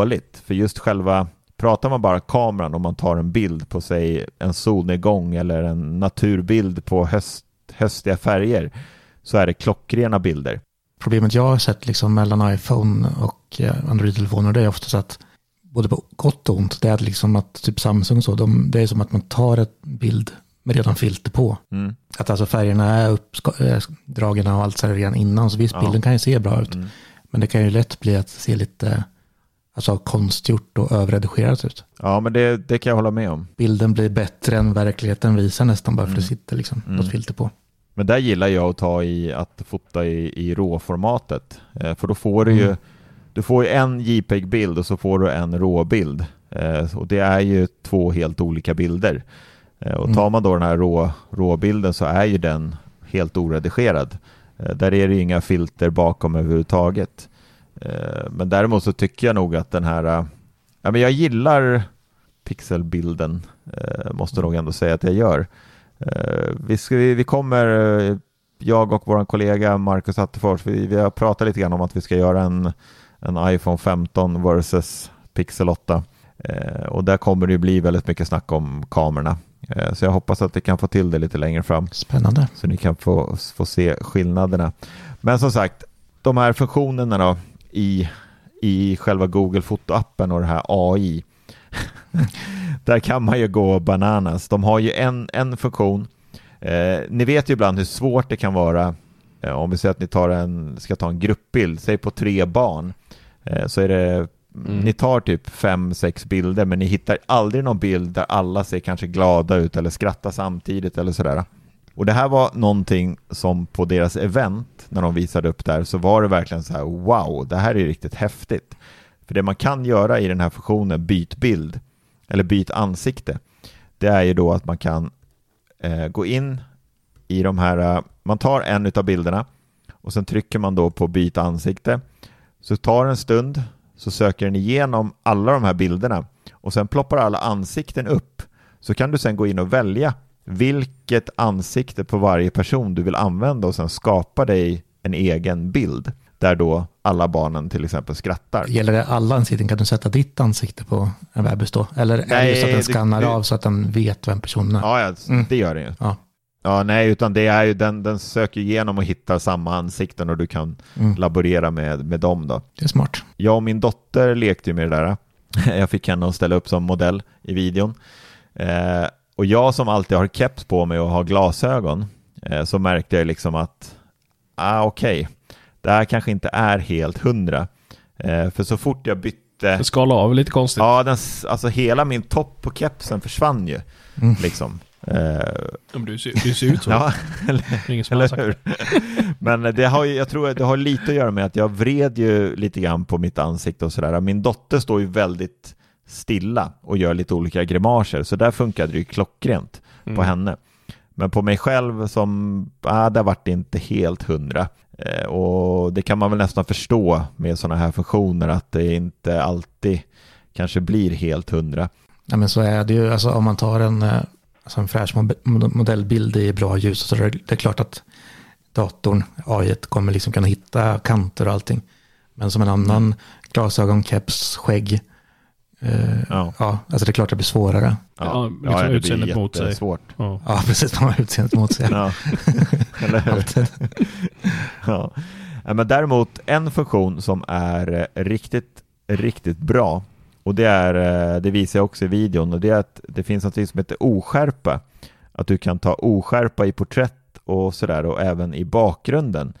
dåligt. För just själva, pratar man bara kameran om man tar en bild på sig en solnedgång eller en naturbild på höst, höstiga färger så är det klockrena bilder. Problemet jag har sett liksom mellan iPhone och eh, Android-telefoner det är oftast att både på gott och ont, det är liksom att typ Samsung och så, de, det är som att man tar ett bild med redan filter på. Mm. Att alltså färgerna är uppdragna och allt så här redan innan, så visst Ja. bilden kan ju se bra ut. Mm. Men det kan ju lätt bli att se lite alltså, konstgjort och överredigerat ut. Ja, men det, det kan jag hålla med om. Bilden blir bättre än verkligheten visar nästan bara för Mm. det sitter liksom Mm. något filter på. Men där gillar jag att ta i att fota i, i råformatet. Eh, för då får du ju Mm. du får ju en JPEG-bild och så får du en råbild. Eh, och det är ju två helt olika bilder. Eh, och tar Mm. man då den här rå, råbilden så är ju den helt oredigerad. Eh, där är det ju inga filter bakom överhuvudtaget. Eh, men däremot så tycker jag nog att den här, eh, ja men jag gillar pixelbilden, eh, måste nog ändå säga att jag gör. Vi, ska, vi, kommer, jag och vår kollega Marcus Attefors, vi, vi har pratat lite grann om att vi ska göra en, en iPhone 15 versus Pixel 8. Eh, och där kommer det ju bli väldigt mycket snack om kamerorna. Så jag hoppas att vi kan få till det lite längre fram Spännande. så ni kan få, få se skillnaderna. Men som sagt, de här funktionerna då i, i själva Google Foto-appen och det här AI. [laughs] Där kan man ju gå bananas. De har ju en, en funktion. Eh, ni vet ju ibland hur svårt det kan vara eh, om vi säger att ni tar en, ska ta en gruppbild, säg på tre barn. Eh, så är det Mm. Ni tar typ fem, sex bilder men ni hittar aldrig någon bild där alla ser kanske glada ut eller skrattar samtidigt eller sådär. Och det här var någonting som på deras event, när de visade upp där, så var det verkligen så här wow, det här är riktigt häftigt. För det man kan göra i den här funktionen, byt bild, eller byt ansikte, det är ju då att man kan eh, gå in i de här, eh, man tar en av bilderna och sen trycker man då på byt ansikte. Så tar en stund, så söker den igenom alla de här bilderna och sen ploppar alla ansikten upp. Så kan du sen gå in och välja vilket ansikte på varje person du vill använda och sen skapa dig en egen bild där då alla barnen till exempel skrattar. Gäller det alla ansikten? Kan du sätta ditt ansikte på en webbus då? Eller är det just att den skannar av så att den vet vem personen är? Ja, ja mm. det gör den ju. Ja. Ja, nej, utan det är ju den, den söker igenom och hittar samma ansikten och du kan mm. laborera med, med dem då. Det är smart. Jag och min dotter lekte ju med det där. [laughs] Jag fick henne att ställa upp som modell i videon. Eh, och jag som alltid har keps på mig och har glasögon eh, så märkte jag liksom att ah, okej, okay, det här kanske inte är helt hundra. Eh, för så fort jag bytte... Det skala av lite konstigt. Ja, den, alltså hela min topp på kepsen försvann ju. Mm. Liksom. Uh, du, ser, du ser ut så. [laughs] ja, eller, eller hur? [laughs] Men det har, jag tror att det har lite att göra med att jag vred ju lite grann på mitt ansikte och sådär. Min dotter står ju väldigt stilla och gör lite olika grimaser, så där funkade det ju klockrent mm. på henne. Men på mig själv som, ah, där vart det inte helt hundra. Eh, och det kan man väl nästan förstå med sådana här funktioner att det inte alltid kanske blir helt hundra. Ja men så är det ju, alltså om man tar en eh, alltså en fräsch modellbild i bra ljus så är det klart att datorn, AI, kommer liksom kunna hitta kanter och allting. Men som en annan mm. glasögon, keps, skägg, eh, ja. ja, alltså det är klart att det blir svårare. Ja, ja, liksom ja det blir mot sig. Svårt. Ja. ja, precis, man har utseendet mot sig. [laughs] ja, eller hur? ja. Men däremot en funktion som är riktigt, riktigt bra och det, är, eh, det visar jag också i videon och det är att det finns något som heter oskärpa. Att du kan ta oskärpa i porträtt och sådär och även i bakgrunden.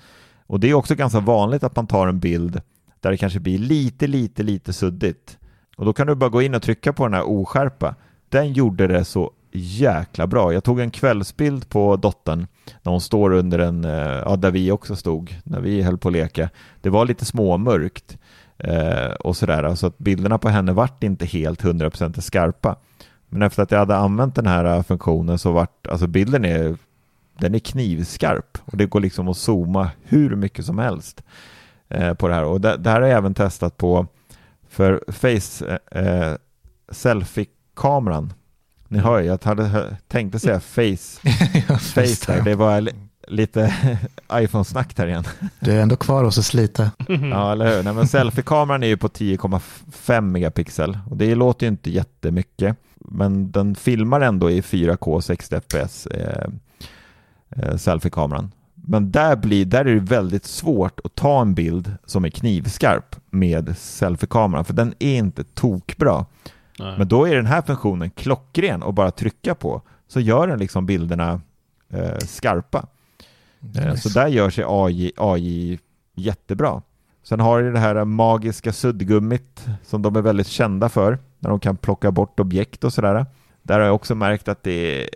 Och det är också ganska vanligt att man tar en bild där det kanske blir lite, lite, lite suddigt. Och då kan du bara gå in och trycka på den här oskärpa. Den gjorde det så jäkla bra. Jag tog en kvällsbild på dottern när hon står under en, eh, ja där vi också stod, när vi höll på att leka. Det var lite småmörkt eh, och sådär. Så att bilderna på henne vart inte helt 100% skarpa. Men efter att jag hade använt den här eh, funktionen så vart, alltså bilden är, den är knivskarp och det går liksom att zooma hur mycket som helst eh, på det här. Och det, det, här har jag även testat på för Face eh, selfie-kameran. Ni hör ju, jag hade tänkt säga face, [laughs] face här. Det var lite [laughs] iPhone-snack där igen. Du är ändå kvar hos oss lite. ja, eller hur. Nej, men selfie-kameran är ju på 10,5 megapixel och det låter ju inte jättemycket. Men den filmar ändå i 4K 60 fps, eh, eh, selfie-kameran. Men där, blir, där är det väldigt svårt att ta en bild som är knivskarp med selfie-kameran, för den är inte tokbra. Nej. Men då är den här funktionen klockren och bara trycka på, så gör den liksom bilderna eh, skarpa. Nice. Så där gör sig AI, AI jättebra. Sen har du det här magiska suddgummit som de är väldigt kända för, när de kan plocka bort objekt och sådär. Där har jag också märkt att det är,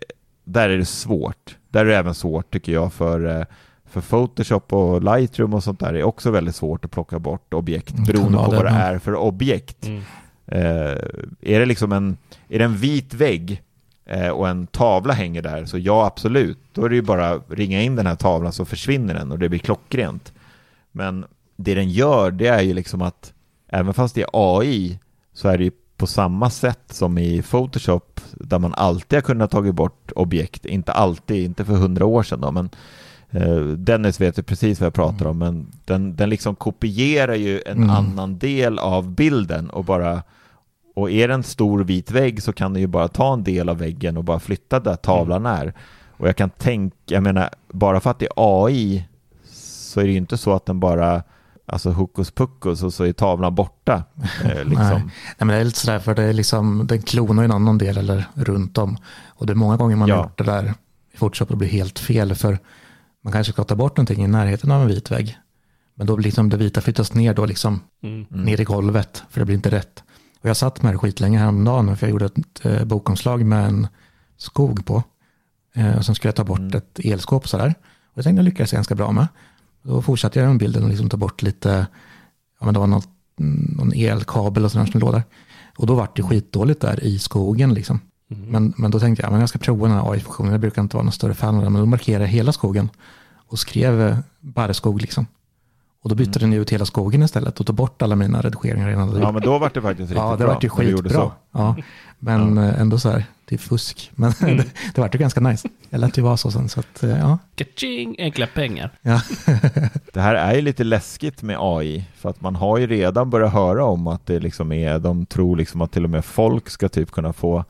där är det svårt. Där är det även svårt tycker jag för, eh, för Photoshop och Lightroom och sånt där. Det är också väldigt svårt att plocka bort objekt mm, beroende på vad det är för objekt. Mm. Eh, är det liksom en, är det en vit vägg eh, och en tavla hänger där, så ja absolut, då är det ju bara ringa in den här tavlan så försvinner den och det blir klockrent. Men det den gör, det är ju liksom att även fast det är AI så är det ju på samma sätt som i Photoshop där man alltid har kunnat tagit bort objekt, inte alltid, inte för hundra år sedan då, men eh, Dennis vet ju precis vad jag pratar om, men den, den liksom kopierar ju en mm. annan del av bilden och bara och är det en stor vit vägg så kan du ju bara ta en del av väggen och bara flytta där tavlan är. Och jag kan tänka, jag menar, bara för att det är AI så är det ju inte så att den bara alltså hokus pokus och så är tavlan borta. Eh, [laughs] liksom. Nej. Nej, men det är lite sådär för det är liksom, den klonar i en annan del eller runt om. Och det är många gånger man ja. har gjort det där i Photoshop och det blir helt fel för man kanske ska ta bort någonting i närheten av en vit vägg. Men då blir liksom det vita flyttas ner då liksom mm. ner i golvet för det blir inte rätt. Och jag satt med det skitlänge häromdagen för jag gjorde ett eh, bokomslag med en skog på. Eh, och sen skulle jag ta bort mm. ett elskåp sådär. Och jag tänkte jag lyckades ganska bra med. Då fortsatte jag med bilden och liksom ta bort lite, ja men det var något, någon elkabel och sådär som låg där. Och då var det skitdåligt där i skogen liksom. Mm. Men, men då tänkte jag, men jag ska prova den här AI-funktionen. Jag brukar inte vara någon större fan av den, men då markerade jag hela skogen och skrev eh, barrskog liksom. Och då bytte den ju ut hela skogen istället och tog bort alla mina redigeringar innan. Ja, men då var det faktiskt riktigt bra. Ja, det var ju skitbra. så. Ja, men eh, ändå så här, det är fusk. [laughs] Men det, det var ju ganska nice. Jag lät ju vara så sen, så att eh, ja. Kaching! Enkla pengar. ja. [laughs] Det här är ju lite läskigt med AI, för att man har ju redan börjat höra om att det liksom är, de tror liksom att till och med folk ska typ kunna få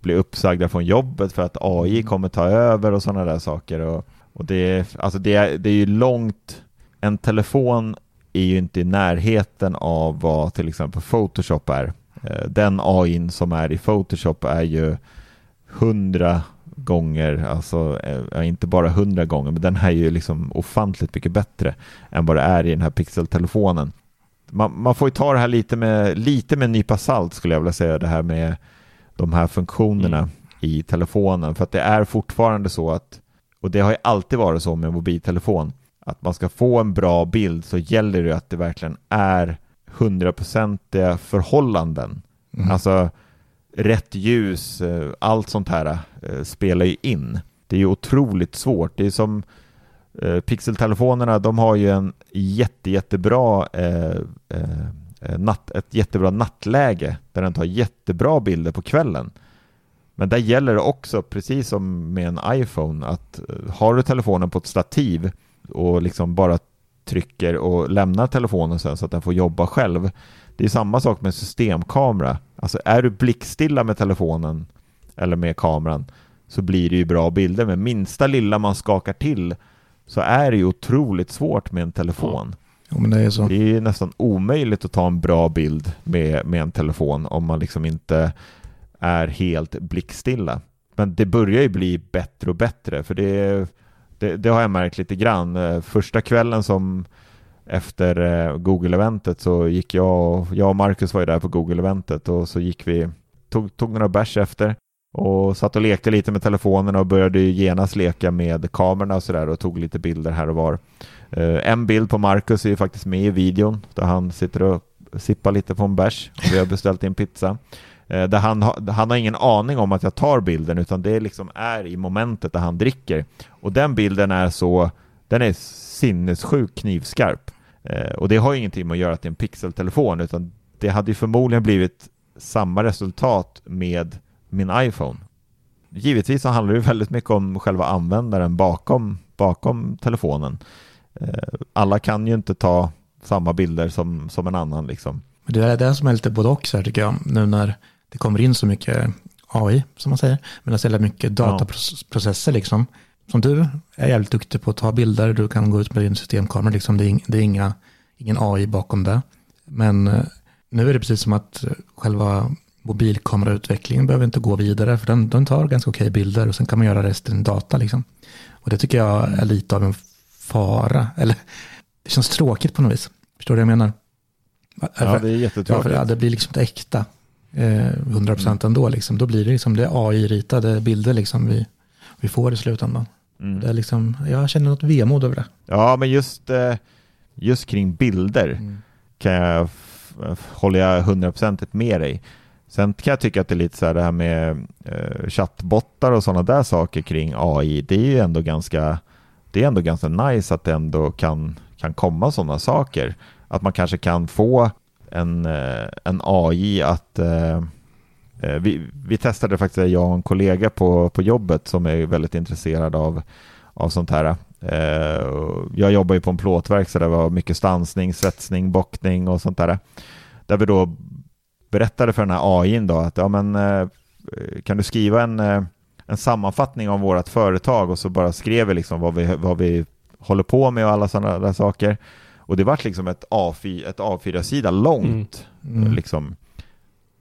bli uppsagda från jobbet för att AI kommer ta över och sådana där saker. Och, och det, är, alltså det, är, det är ju långt, en telefon är ju inte i närheten av vad till exempel Photoshop är. Eh, Den AI som är i Photoshop är ju hundra gånger, alltså eh, inte bara hundra gånger, men den här är ju liksom ofantligt mycket bättre än vad det är i den här pixeltelefonen. Man, man får ju ta det här lite med, lite med en nypa salt skulle jag vilja säga, det här med de här funktionerna i telefonen, för att det är fortfarande så att, och det har ju alltid varit så med mobiltelefon, att man ska få en bra bild så gäller det att det verkligen är hundraprocentiga förhållanden. Alltså rätt ljus, eh, allt sånt här eh, spelar ju in. Det är ju otroligt svårt. Det är som eh, pixeltelefonerna, de har ju en jätte, jättebra eh, eh, natt, ett jättebra nattläge där den tar jättebra bilder på kvällen. Men där gäller det också, precis som med en iPhone, att har du telefonen på ett stativ och liksom bara trycker och lämnar telefonen sen så att den får jobba själv. Det är samma sak med systemkamera. Alltså är du blickstilla med telefonen eller med kameran så blir det ju bra bilder. Men minsta lilla man skakar till så är det ju otroligt svårt med en telefon. Men det är. Det är ju nästan omöjligt att ta en bra bild med, med en telefon om man liksom inte är helt blickstilla. Men det börjar ju bli bättre och bättre för det, det, det har jag märkt lite grann. Eh, första kvällen som efter eh, Google-eventet så gick jag och, jag och Marcus var ju där på Google-eventet och så gick vi, tog, tog några bärs efter och satt och lekte lite med telefonerna och började ju genast leka med kamerorna och sådär och tog lite bilder här och var. Eh, en bild på Marcus är ju faktiskt med i videon där han sitter och sippar lite på en bärs och vi har beställt in pizza. Eh, Där han, har- han har ingen aning om att jag tar bilden utan det liksom är i momentet där han dricker. Och den bilden är så, den är sinnessjukt knivskarp. Eh, Och det har ju ingenting med att göra att det är en pixeltelefon utan det hade ju förmodligen blivit samma resultat med min iPhone. Givetvis så handlar det väldigt mycket om själva användaren bakom, bakom telefonen. Eh, alla kan ju inte ta samma bilder som, som en annan liksom. Men det är det som är lite både och så här tycker jag. Nu när det kommer in så mycket AI, som man säger. Men det är mycket dataprocesser liksom. Som du är jävligt duktig på att ta bilder. Du kan gå ut med din systemkamera liksom. Det är, det är inga, ingen AI bakom det. Men eh, nu är det precis som att eh, själva mobilkamerautvecklingen behöver inte gå vidare. För den, den tar ganska okej bilder och sen kan man göra resten i data liksom. Och det tycker jag är lite av en fara. Eller det känns tråkigt på något vis. Förstår du vad jag menar? Ja, det är jättetråkigt. ja, det blir liksom inte äkta. Eh, 100% ändå liksom. Då blir det liksom det AI-ritade bilder liksom vi, vi får i slutändan. Mm. Det är liksom, jag känner något vemod över det. Ja, men just, eh, just kring bilder kan jag, håller jag hundraprocentigt med dig. Sen kan jag tycka att det är lite så här det här med eh, chattbottar och sådana där saker kring AI. Det är ju ändå ganska, det är ändå ganska nice att det ändå kan, kan komma sådana saker. Att man kanske kan få en, eh, en AI att eh, eh, vi, vi testade faktiskt, jag och en kollega på, på jobbet som är väldigt intresserad av, av sånt här. Eh, jag jobbar ju på en plåtverk så det var mycket stansning, svetsning, bockning och sånt där. Där vi då berättade för den här AIn då att ja, men, eh, kan du skriva en, eh, en sammanfattning om vårt företag och så bara skrev vi liksom vad vi, vad vi håller på med och alla sådana där saker. Och det var liksom ett, A4, ett A4-sida långt. Mm. Liksom.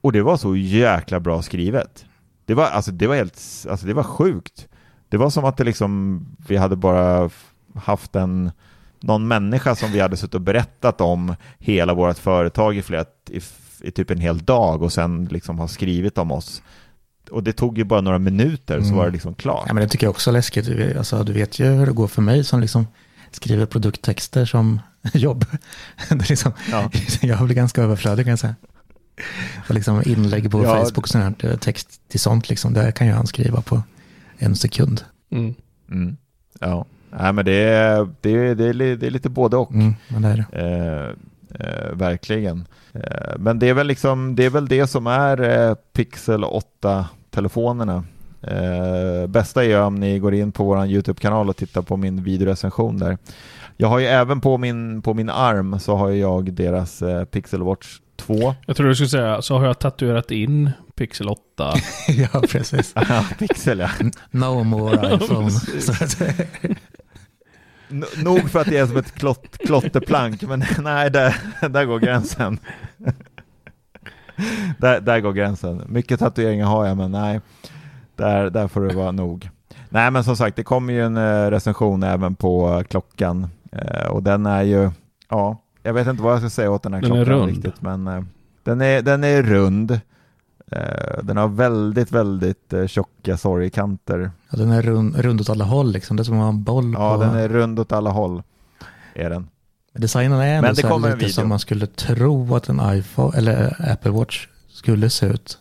Och det var så jäkla bra skrivet. Det var, alltså, det var helt, alltså det var sjukt. Det var som att det liksom, vi hade bara haft en, någon människa som vi hade suttit och berättat om hela vårt företag i, flera, i, i typ en hel dag och sen liksom har skrivit om oss. Och det tog ju bara några minuter så Mm. var det liksom klart. Ja, men det tycker jag också är läskigt. Du- Alltså, du vet ju hur det går för mig som liksom skriver produkttexter som [laughs] jobb. Det är liksom, Ja. [laughs] Jag blir ganska överflödig kan jag säga. Och liksom inlägg på Ja. Facebook och sånt här, text till sånt, liksom, det kan ju han skriva på en sekund. Mm. Mm. Ja. Nej, men det är, det, är, det, är, det är lite både och. Mm, men det är det. Eh, eh, verkligen. Eh, men det är väl liksom, det är väl det som är eh, Pixel 8-telefonerna. Eh, bästa är om ni går in på vår YouTube-kanal och tittar på min videorecension där. Jag har ju även på min, på min arm så har jag deras eh, Pixel Watch 2. Jag tror du skulle säga, så har jag tatuerat in Pixel 8. [laughs] ja, precis. [laughs] Ja, Pixel ja. No more [laughs] iPhone. Nog för att det är som ett klott, klotterplank, men nej, där, där går gränsen. där, där går gränsen. Mycket tatueringar har jag, men nej, där, där får det vara nog. Nej, men som sagt, det kommer ju en eh, recension även på klockan eh, och den är ju, ja, jag vet inte vad jag ska säga åt den här Den är klockan rund. riktigt, men eh, den är, den är rund. Den har väldigt, väldigt tjocka sorgkanter. ja, den är rund, rund åt alla håll liksom. Det är som att ha en boll Ja, på... den är rund åt alla håll. Är den. Designen är ändå Men det så lite video. som man skulle tro att en iPhone eller Apple Watch skulle se ut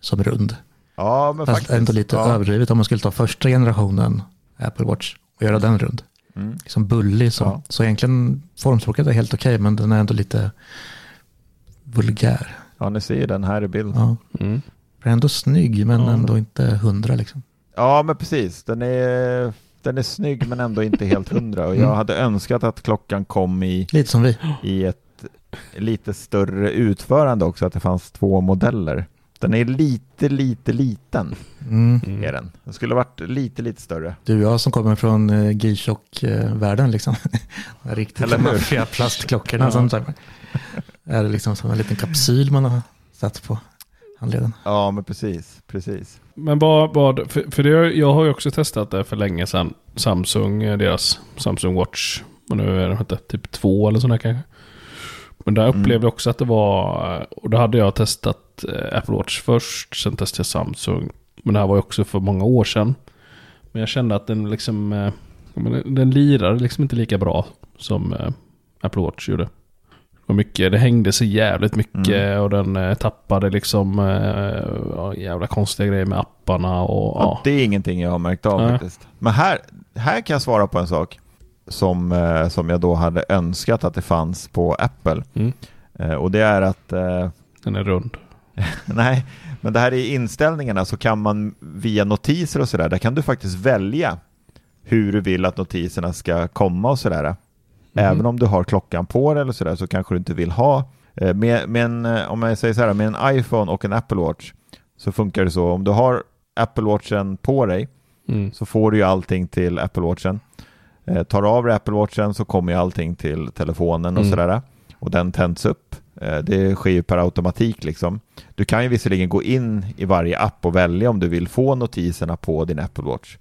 som rund. Ja, men Fast faktiskt. ändå lite ja. överdrivet om man skulle ta första generationen Apple Watch och göra den rund. Mm. Liksom bullig som. Ja. Så egentligen formspråket är helt okej men den är ändå lite vulgär. Ja, ni ser ju den här i bild. Ja. Mm. Den är ändå snygg men Ja. ändå inte hundra liksom. Ja, men precis. Den är, den är snygg men ändå inte helt hundra. Och jag Mm. hade önskat att klockan kom i, Lite som vi. i ett lite större utförande också, att det fanns två modeller. Den är lite, lite liten, Mm. är den. Den skulle varit lite, lite större. Du och jag som kommer från uh, G-Shock-världen liksom. [laughs] Riktigt Eller hur? maffiga plastklockorna Ja. som är det liksom som en liten kapsyl man har satt på handleden. Ja, men precis, precis. Men vad, vad för, för det, jag har ju också testat det för länge sedan. Samsung, eh, deras Samsung Watch. Och nu är det inte, typ två eller sådär kanske. Men där Mm. upplevde jag också att det var, och då hade jag testat eh, Apple Watch först, sen testade jag Samsung. Men det här var ju också för många år sedan. Men jag kände att den liksom, eh, den- lirade liksom inte lika bra som eh, Apple Watch gjorde. Var mycket, det hängde så jävligt mycket Mm. och den tappade liksom ja, jävla konstiga grejer med apparna och Ja, ja. det är ingenting jag har märkt av Nej. faktiskt. Men här, här kan jag svara på en sak som, som jag då hade önskat att det fanns på Apple. Mm. Och det är att Den är rund. [laughs] Nej, men det här i inställningarna så kan man via notiser och sådär, där kan du faktiskt välja hur du vill att notiserna ska komma och sådär. Även om du har klockan på dig eller sådär så kanske du inte vill ha. eh, Med, med en, eh, om jag säger så här, med en iPhone och en Apple Watch så funkar det så. Om du har Apple Watchen på dig Mm. så får du ju allting till Apple Watchen. Eh, tar du av dig Apple Watchen så kommer ju allting till telefonen och Mm. sådär. Och den tänds upp. Eh, det sker ju per automatik liksom. Du kan ju visserligen gå in i varje app och välja om du vill få notiserna på din Apple Watch.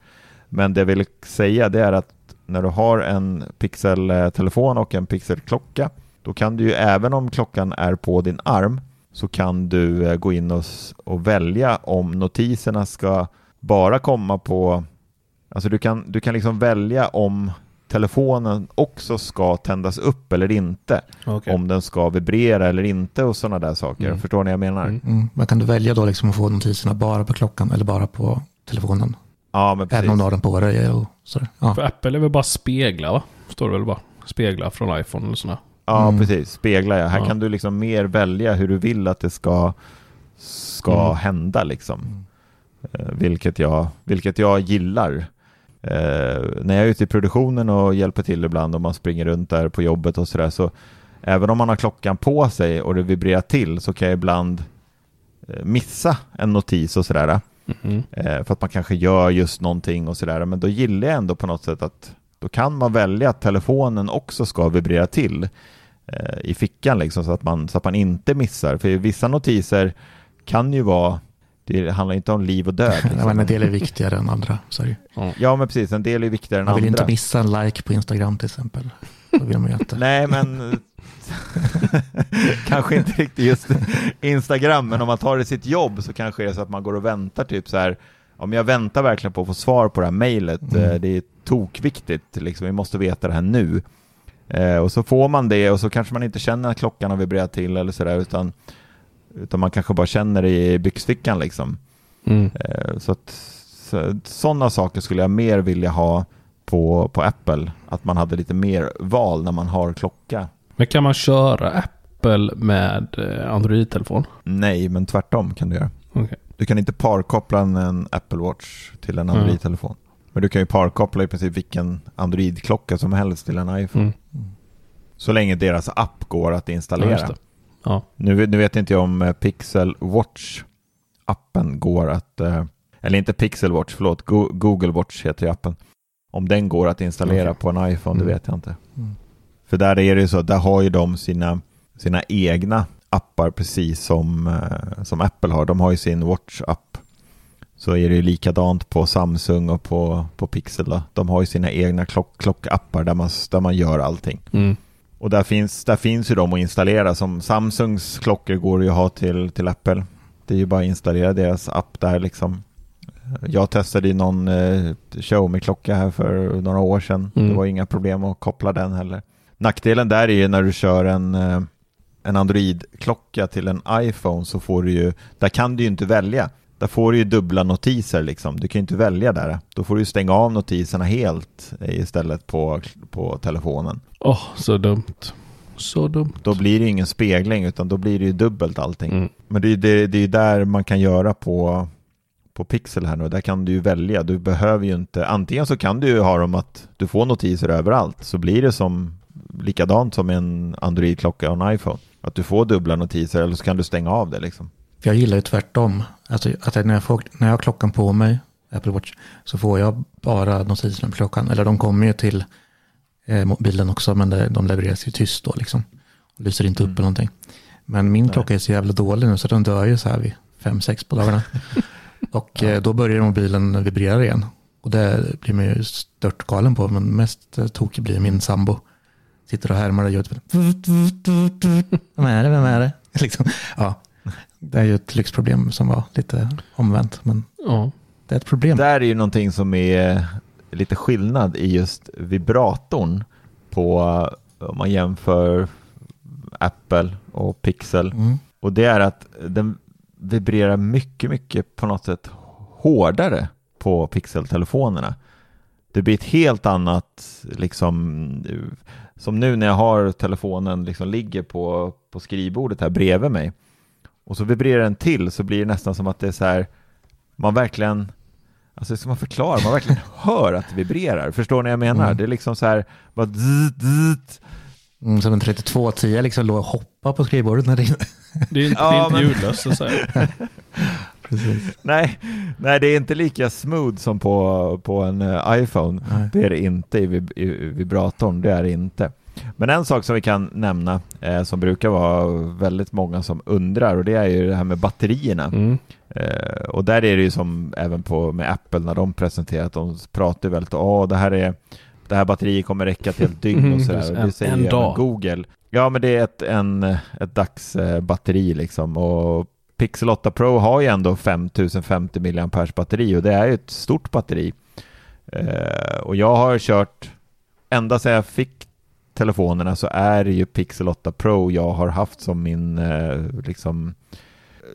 Men det jag vill säga det är att när du har en pixeltelefon och en pixelklocka, då kan du ju även om klockan är på din arm så kan du eh, gå in och, och välja om notiserna ska bara komma på Alltså du kan, du kan liksom välja om telefonen också ska tändas upp eller inte. Okej. Om den ska vibrera eller inte och sådana där saker. Mm. Förstår ni vad jag menar? Mm. Mm. Man kan du välja då liksom att få notiserna bara på klockan eller bara på telefonen. Ja, men precis. Även om du har den på dig och sådär. Ja. För Apple är väl bara speglar va? Står det väl bara? Speglar från iPhone eller sådär. Ja, Mm. precis. Spegla ja. Här Ja. kan du liksom mer välja hur du vill att det ska, ska Mm. hända liksom. Mm. Eh, vilket, jag, vilket jag gillar. Eh, när jag är ute i produktionen och hjälper till ibland och man springer runt där på jobbet och sådär så även om man har klockan på sig och det vibrerar till så kan jag ibland eh, missa en notis och sådär. Eh, för att man kanske gör just någonting och sådär. Men då gillar jag ändå på något sätt att då kan man välja att telefonen också ska vibrera till i fickan liksom så att, man, så att man inte missar. För vissa notiser kan ju vara, det handlar inte om liv och död. [laughs] Ja, men en Liksom. del är viktigare än andra. Så ju. Ja men precis, en del är viktigare än man vill andra. inte missa en like på Instagram till exempel. Då vill man ju inte. Nej men [laughs] kanske inte riktigt just Instagram, men om man tar det sitt jobb så kanske det är så att man går och väntar typ så här om jag väntar verkligen på att få svar på det här mejlet, Mm. eh, det är tokviktigt, liksom, vi måste veta det här nu. Eh, och så får man det och så kanske man inte känner att klockan har vibrerat till eller sådär, utan, utan man kanske bara känner det i byxfickan liksom. Mm. Eh, så att så, sådana saker skulle jag mer vilja ha på, på Apple. Att man hade lite mer val när man har klocka. Men kan man köra Apple med eh, Android-telefon? Nej, men tvärtom kan du göra. Okej. Du kan inte parkoppla en, Apple Watch till en Mm. Android-telefon. Men du kan ju parkoppla i princip vilken Android-klocka som helst till en iPhone. Mm. Så länge deras app går att Ja, installera. det. Ja. Nu, nu vet inte jag om eh, Pixel Watch-appen går att, eh, eller inte Pixel Watch, förlåt, Go- Google Watch heter ju appen. Om den går att installera Okej. på en iPhone, Mm. det vet jag inte. Mm. För där är det ju så, där har ju de sina, sina egna appar precis som, eh, som Apple har. De har ju sin Watch-app. Så är det ju likadant på Samsung och på, på Pixel. Då. De har ju sina egna klock, klockappar där man, där man gör allting. Mm. Och där finns, där finns ju de att installera. Som Samsungs klockor går ju att ha till, till Apple. Det är ju bara att installera deras app där liksom. Jag testade ju någon eh, Xiaomi-klocka här för några år sedan. Mm. Det var inga problem att koppla den heller. Nackdelen där är ju när du kör en, eh, en Android-klocka till en iPhone så får du ju, där kan du ju inte välja. Där får du ju dubbla notiser liksom. Du kan ju inte välja där. Då får du ju stänga av notiserna helt eh, istället på, på telefonen. Åh, så dumt. Så dumt. Då blir det ju ingen spegling utan då blir det ju dubbelt allting. Mm. Men det är ju det, det är där man kan göra på, på Pixel här nu. Där kan du ju välja. Du behöver ju inte, antingen så kan du ju ha dem att du får notiser överallt. Så blir det som likadant som en Android-klocka och en iPhone. Att du får dubbla notiser eller så kan du stänga av det liksom. För jag gillar ju tvärtom. Alltså att när jag, får, när jag har klockan på mig, Apple Watch, så får jag bara notiserna på klockan. Eller de kommer ju till eh, mobilen också, men det, de levereras ju tyst då liksom. Och lyser inte upp Mm. eller någonting. Men min Nej. klocka är så jävla dålig nu så den dör ju så här vid fem sex på dagarna. [laughs] Och eh, då börjar mobilen vibrera igen. Och det blir man ju stört galen på, men mest eh, tokig blir min sambo. Sitter och härmar och gör typ, [laughs] Vem är det, vem är det? [laughs] Liksom, ja, det är ju ett lyxproblem som var lite omvänt, men Ja. det är ett problem. Där är ju någonting som är lite skillnad i just vibratorn på om man jämför Apple och Pixel. Mm. Och det är att den vibrerar mycket, mycket på något sätt hårdare på Pixel-telefonerna. Det blir ett helt annat, liksom, som nu när jag har telefonen, liksom ligger på, på skrivbordet här bredvid mig. Och så vibrerar den till så blir det nästan som att det är så här, man verkligen, alltså ska man förklara, man verkligen [laughs] hör att det vibrerar. Förstår ni vad jag menar? Mm. Det är liksom så här, bara zzz, zzz. Mm, som en 3210 liksom låg och hoppade på skrivbordet när det Det är inte, Ja, det är inte men- ljudlöst så att säga. [laughs] Precis. Nej, nej, det är inte lika smooth som på, på en eh, iPhone. Nej. Det är det inte i, vib- i vibratorn, det är det inte. Men en sak som vi kan nämna, eh, som brukar vara väldigt många som undrar, och det är ju det här med batterierna. Mm. Eh, och där är det ju som även på med Apple när de presenterar att de pratar ju väldigt om det här är det här batteriet kommer räcka till ett dygn och Mm, sådär. det säger en dag. Google. Ja, men det är ett, en, ett dagsbatteri liksom. Och Pixel 8 Pro har ju ändå 5050 mAh batteri och det är ju ett stort batteri. Eh, och jag har kört, ända sedan jag fick telefonerna så är det ju Pixel 8 Pro jag har haft som min eh, liksom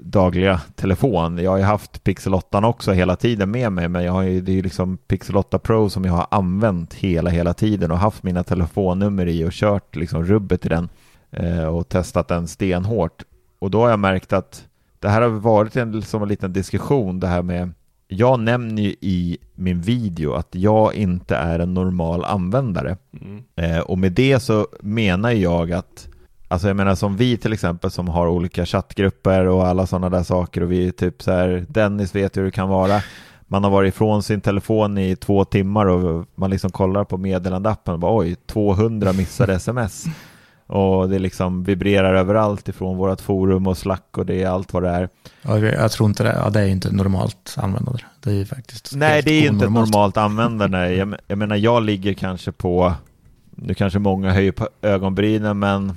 dagliga telefon. Jag har ju haft Pixel 8 också hela tiden med mig, men jag har ju, det är ju liksom Pixel 8 Pro som jag har använt hela, hela tiden och haft mina telefonnummer i och kört liksom rubbet i den eh, och testat den stenhårt. Och då har jag märkt att det här har varit en, som en liten diskussion, det här med jag nämner ju i min video att jag inte är en normal användare. Mm. Eh, och med det så menar jag att Alltså jag menar som vi till exempel som har olika chattgrupper och alla sådana där saker och vi är typ så här Dennis vet hur det kan vara Man har varit ifrån sin telefon i två timmar och man liksom kollar på meddelandeappen och bara oj 200 missade sms och det liksom vibrerar överallt ifrån vårt forum och slack och det är allt vad det är Ja, jag tror inte det. Ja, det är inte normalt användande. Det är faktiskt Nej, det är ju inte ett normalt användande. [laughs] Jag, jag menar, jag ligger kanske på, nu kanske många höjer på ögonbrynen, men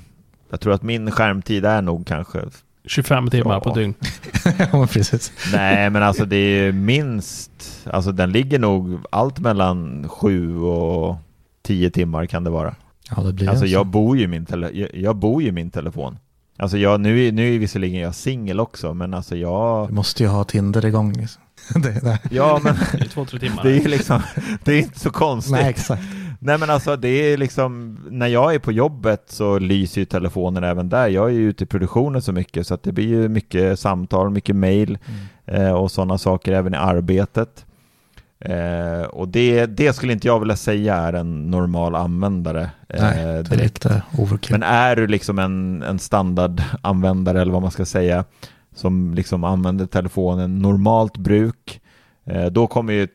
jag tror att min skärmtid är nog kanske, 25 timmar Ja. på dygn. [laughs] ja, precis. nej men alltså det är minst, alltså den ligger nog allt mellan sju och tio timmar kan det vara. Ja, det blir Alltså jag bor ju i min, tele, jag, jag bor ju i min telefon. Alltså jag, nu, är- nu är visserligen jag singel också, men alltså jag... Du måste ju ha Tinder igång. Liksom. [laughs] det, det. Ja, men Det är två, tre timmar. [laughs] det är liksom, det är inte så konstigt. Nej, exakt. Nej men alltså det är liksom, när jag är på jobbet så lyser ju telefonen även där. Jag är ju ute i produktionen så mycket så att det blir ju mycket samtal, mycket mail eh, och sådana saker även i arbetet. Eh, och det, det skulle inte jag vilja säga är en normal användare. eh, Nej, är direkt. overkill. Men är du liksom en, en standardanvändare eller vad man ska säga som liksom använder telefonen normalt bruk, eh, då kommer ju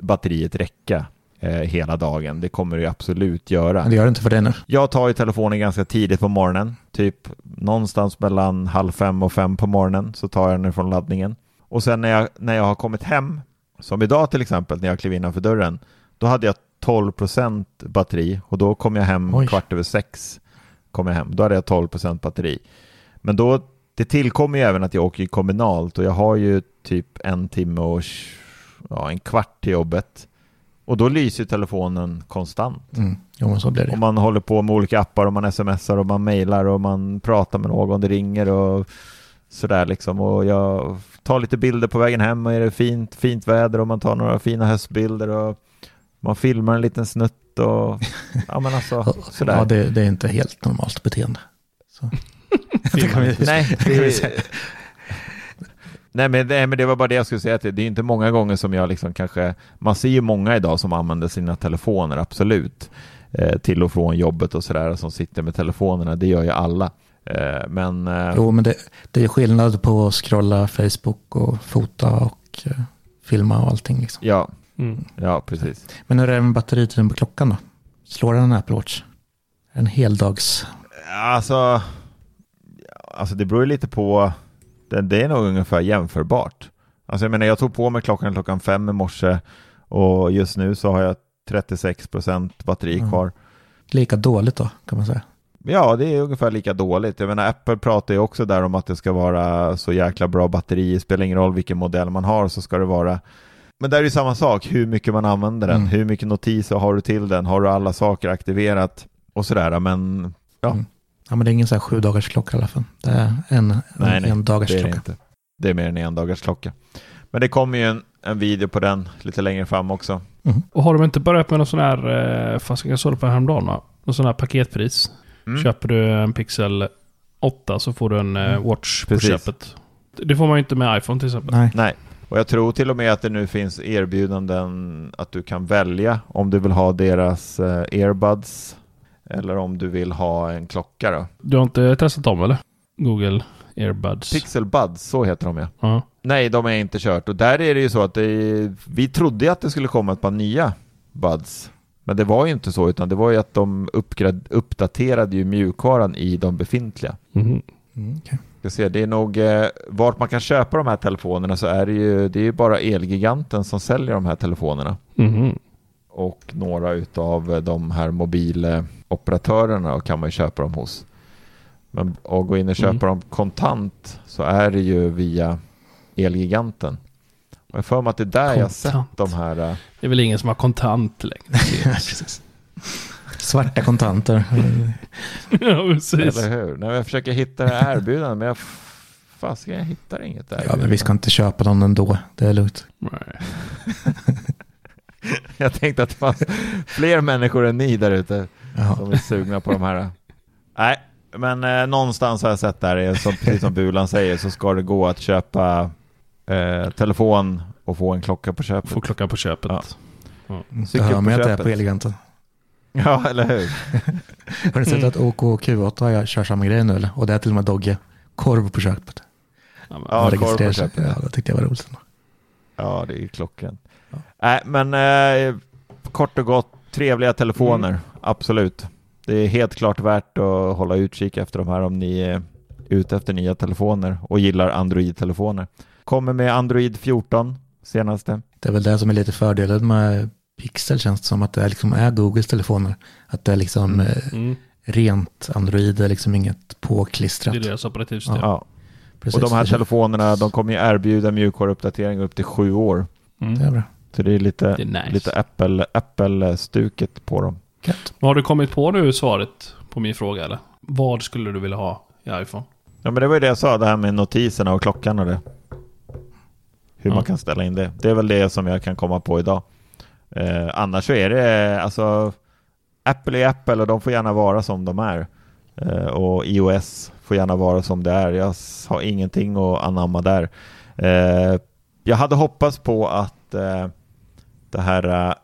batteriet räcka eh, hela dagen. Det kommer det ju absolut göra. Men det gör det inte för dig nu. Jag tar ju telefonen ganska tidigt på morgonen, typ någonstans mellan halv fem och fem på morgonen så tar jag den från laddningen. Och sen när jag, när jag har kommit hem, som idag till exempel när jag klev innanför dörren, då hade jag 12% batteri och då kom jag hem Oj. kvart över sex. Kom jag hem. Då hade jag 12% batteri. Men då, det tillkommer ju även att jag åker kommunalt och jag har ju typ en timme och ja, en kvart till jobbet. Och då lyser telefonen konstant. Mm. Jo, så blir det. Om man håller på med olika appar och man smsar och man mejlar och man pratar med någon, det ringer och sådär liksom. Och jag tar lite bilder på vägen hem och är det fint, fint väder och man tar några fina höstbilder och man filmar en liten snutt och [laughs] ja men alltså sådär. Ja, det, det är inte helt normalt beteende. Så. [laughs] det kan vi, Nej, det kan vi det, säga. nej, men det, men det var bara det jag skulle säga. Att det, det är inte många gånger som jag liksom kanske... Man ser ju många idag som använder sina telefoner, absolut. Eh, till och från jobbet och sådär, som sitter med telefonerna. Det gör ju alla. Eh, men... Eh, Jo, men det, det är skillnad på att scrolla Facebook och fota och eh, filma och allting. Liksom. ja, Mm. ja, precis. Men hur är det med batteritiden på klockan då? Slår den en Apple Watch? En heldags... Alltså, alltså det beror ju lite på. Det, det är nog ungefär jämförbart. Alltså jag menar, jag tog på mig klockan klockan fem i morse och just nu så har jag 36 procent batteri Mm. kvar. Lika dåligt då, kan man säga. Ja, det är ungefär lika dåligt. Jag menar, Apple pratar ju också där om att det ska vara så jäkla bra batteri. Det spelar ingen roll vilken modell man har så ska det vara. Men där är ju samma sak, hur mycket man använder den. Mm. Hur mycket notiser har du till den? Har du alla saker aktiverat? Och sådär, men ja, Mm. Ja, men det är ingen så här sju dagars klocka i alla fall. Det är en, nej, en, nej, en dagars det är det klocka. inte. Det är mer än en dagars klocka. Men det kommer ju en, en video på den lite längre fram också. Och har de inte börjat med någon sån här, eh, fast jag såg det på häromdagen va? Någon sån här paketpris. Mm. Köper du en Pixel 8 så får du en eh, Mm. Watch Precis. på köpet. Det får man ju inte med iPhone till exempel. Nej, Nej, och jag tror till och med att det nu finns erbjudanden att du kan välja om du vill ha deras eh, earbuds eller om du vill ha en klocka då. Du har inte testat dem eller? Google Earbuds. Pixel Buds, så heter de ja. ja. Nej, de är inte kört och där är det ju så att det, vi trodde att det skulle komma ett par nya Buds. Men det var ju inte så, utan det var ju att de uppgrad, uppdaterade ju mjukvaran i de befintliga. Mhm. mm, okej. Ska se, det är nog eh, vart man kan köpa de här telefonerna så är det ju, det är ju bara Elgiganten som säljer de här telefonerna. Mhm. och några utav de här mobiloperatörerna kan man ju köpa dem hos. Men att gå in och köpa Mm. dem kontant så är det ju via Elgiganten. Jag får mig att det är där jag sett Kontant. de här. eh, Det är väl ingen som har kontant längre. [laughs] Svarta kontanter. ja, precis. Eller hur? När jag försöker hitta det här erbjudandet men jag fasiken jag hittar inget där. Ja, men vi ska inte köpa dem ändå. Det är lugnt. [laughs] Jag tänkte att det fanns fler människor än ni där ute Jaha. som är sugna på de här. Nej, men eh, någonstans har jag sett där, eh, som, precis som Bulan säger, så ska det gå att köpa eh, telefon och få en klocka på köpet. Få klockan på köpet. Ja. Mm, Cykel Jag hör på med att det är köpet. på Eleganten. [laughs] Ja, eller hur? [laughs] Har ni sett att OK och Q8 jag kör samma grej nu eller? Och det är till och med Dogge. Korv på köpet. Ja, men, Ja, korv på köpet. Ja, det tyckte jag var roligt. Ja, det är ju klockan. Ja. Nej, men eh, kort och gott, trevliga telefoner, absolut. Det är helt klart värt att hålla utkik efter de här om ni är ute efter nya telefoner och gillar Android-telefoner. Kommer med Android 14, senaste. Det är väl det som är lite fördelen med Pixel känns det som att det liksom är Googles telefoner. Att det är liksom Mm. eh, Mm. rent Android, det är liksom inget Det påklistrat. är deras operativsystem. Ja. Precis, Och de här det- telefonerna, de kommer ju erbjuda mjukvaruuppdatering upp till sju år. Mm. Det är bra. Så det är lite, Det är nice. lite Apple, Apple-stuket på dem. Men Har du kommit på nu svaret på min fråga eller? Vad skulle du vilja ha i iPhone? Ja men det var ju det jag sa, det här med notiserna och klockan och det. Hur Ja. man kan ställa in det. Det är väl det som jag kan komma på idag. Eh, annars så är det, alltså Apple är Apple och de får gärna vara som de är. Eh, och iOS får gärna vara som det är. Jag har ingenting att anamma där. Eh, jag hade hoppats på att eh, det här eh,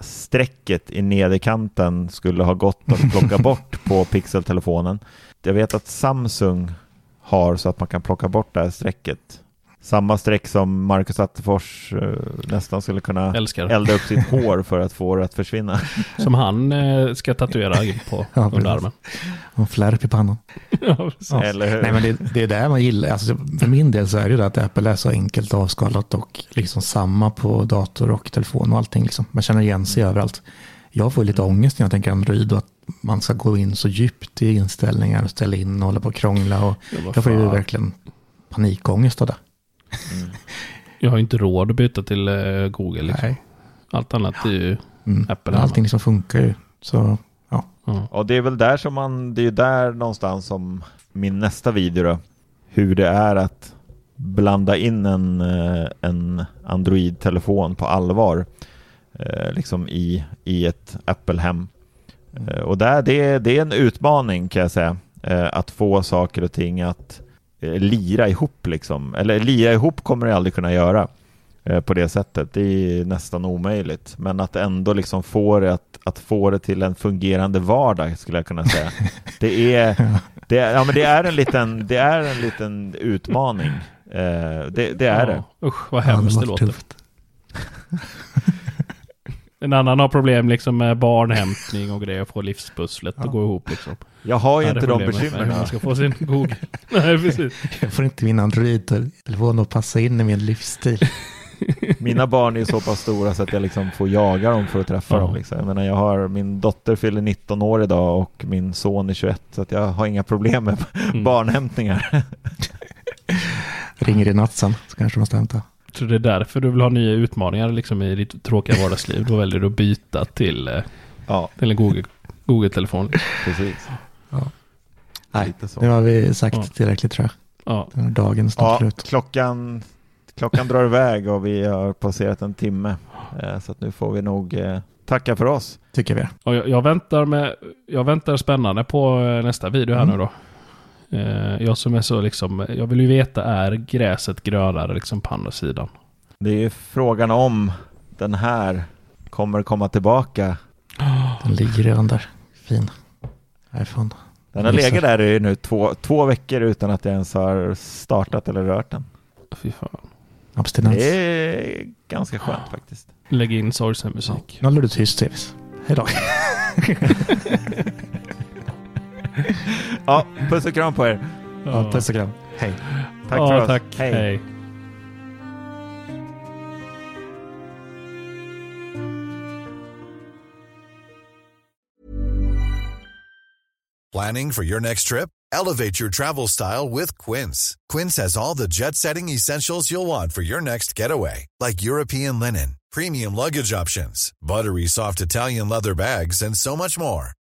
strecket i nederkanten skulle ha gått att plocka [laughs] bort på Pixel-telefonen. Jag vet att Samsung har så att man kan plocka bort det här strecket. Samma streck som Marcus Attefors eh, nästan skulle kunna Älskar. elda upp sitt [laughs] hår för att få det att försvinna. [laughs] Som han eh, ska tatuera på [laughs] Ja, precis. underarmen. Och flärp i pannan. ja. Eller hur? Nej men det, det är det man gillar. Alltså, för min del så är det ju det att Apple är så enkelt avskalat och liksom samma på dator och telefon och allting. Liksom. Man känner igen sig överallt. Jag får lite ångest när jag tänker Android och att man ska gå in så djupt i inställningar och ställa in och hålla på och krångla. Och jag får ju verkligen panikångest av det. Jag har ju inte råd att byta till eh, Google. Liksom. Nej. Allt annat är ju Mm. Apple. Allting liksom funkar ju. Så ja, Ja. Och det är väl där som man, det är där någonstans som min nästa video då, hur det är att blanda in en, eh, en Android-telefon på allvar eh, liksom i, i ett Apple-hem. Eh, och där, det, det är en utmaning kan jag säga, att få saker och ting att lira ihop liksom. Eller lira ihop kommer det aldrig kunna göra eh, på det sättet. Det är nästan omöjligt. Men att ändå liksom få det att, att få det till en fungerande vardag skulle jag kunna säga. [laughs] Det är, det är, ja, men det är, en, liten, det är en liten utmaning. Eh, det, det är det. Ja, Usch, vad ja, hemskt det var låter. [laughs] En annan har problem liksom med barnhämtning och grejer, få livspusslet att gå ihop liksom. Jag har ju Ja, inte de bekymren. Man ska få sin [laughs] Google. Nej, precis. Jag får inte min Android-telefon att passa in i min livsstil. [laughs] Mina barn är så pass stora så att jag liksom får jaga dem för att träffa Ja. dem. Liksom. Jag menar, jag har, min dotter fyller 19 år idag och min son är 21 så att jag har inga problem med Mm. barnhämtningar. Ringer i natt sen så kanske de måste hämta. Så det är därför du vill ha nya utmaningar liksom i ditt tråkiga vardagsliv. Då väljer du att byta till, eh, ja, till en Google, Google-telefon. precis. Nej, Lite så. nu har vi sagt Ja. tillräckligt tror jag. Ja, dagen snart Ja, slut. klockan, klockan drar iväg och vi har passerat en timme. Eh, Så att nu får vi nog eh, tacka för oss. Tycker vi. och jag, jag, väntar med, jag väntar spännande på nästa video här Mm. nu då. Eh, jag som är så liksom, jag vill ju veta är gräset grönare liksom på andra sidan. Det är ju frågan om den här kommer komma tillbaka. [gasps] Den ligger redan där. Fin. iPhone. Den har legat där i nu två, två veckor utan att jag ens har startat eller rört den. Fy fan. Abstinens. Det är ganska skönt faktiskt. Lägg in sorgsen musik. Nu håller du tyst Tivis. Hej då. [laughs] [laughs] Ja, puss och kram på er. Ja, puss och kram. Hej. Tack ja, för oss. tack. Hej. Hej. Planning for your next trip? Elevate your travel style with Quince. Quince has all the jet setting essentials you'll want for your next getaway, like European linen, premium luggage options, buttery soft Italian leather bags, and so much more.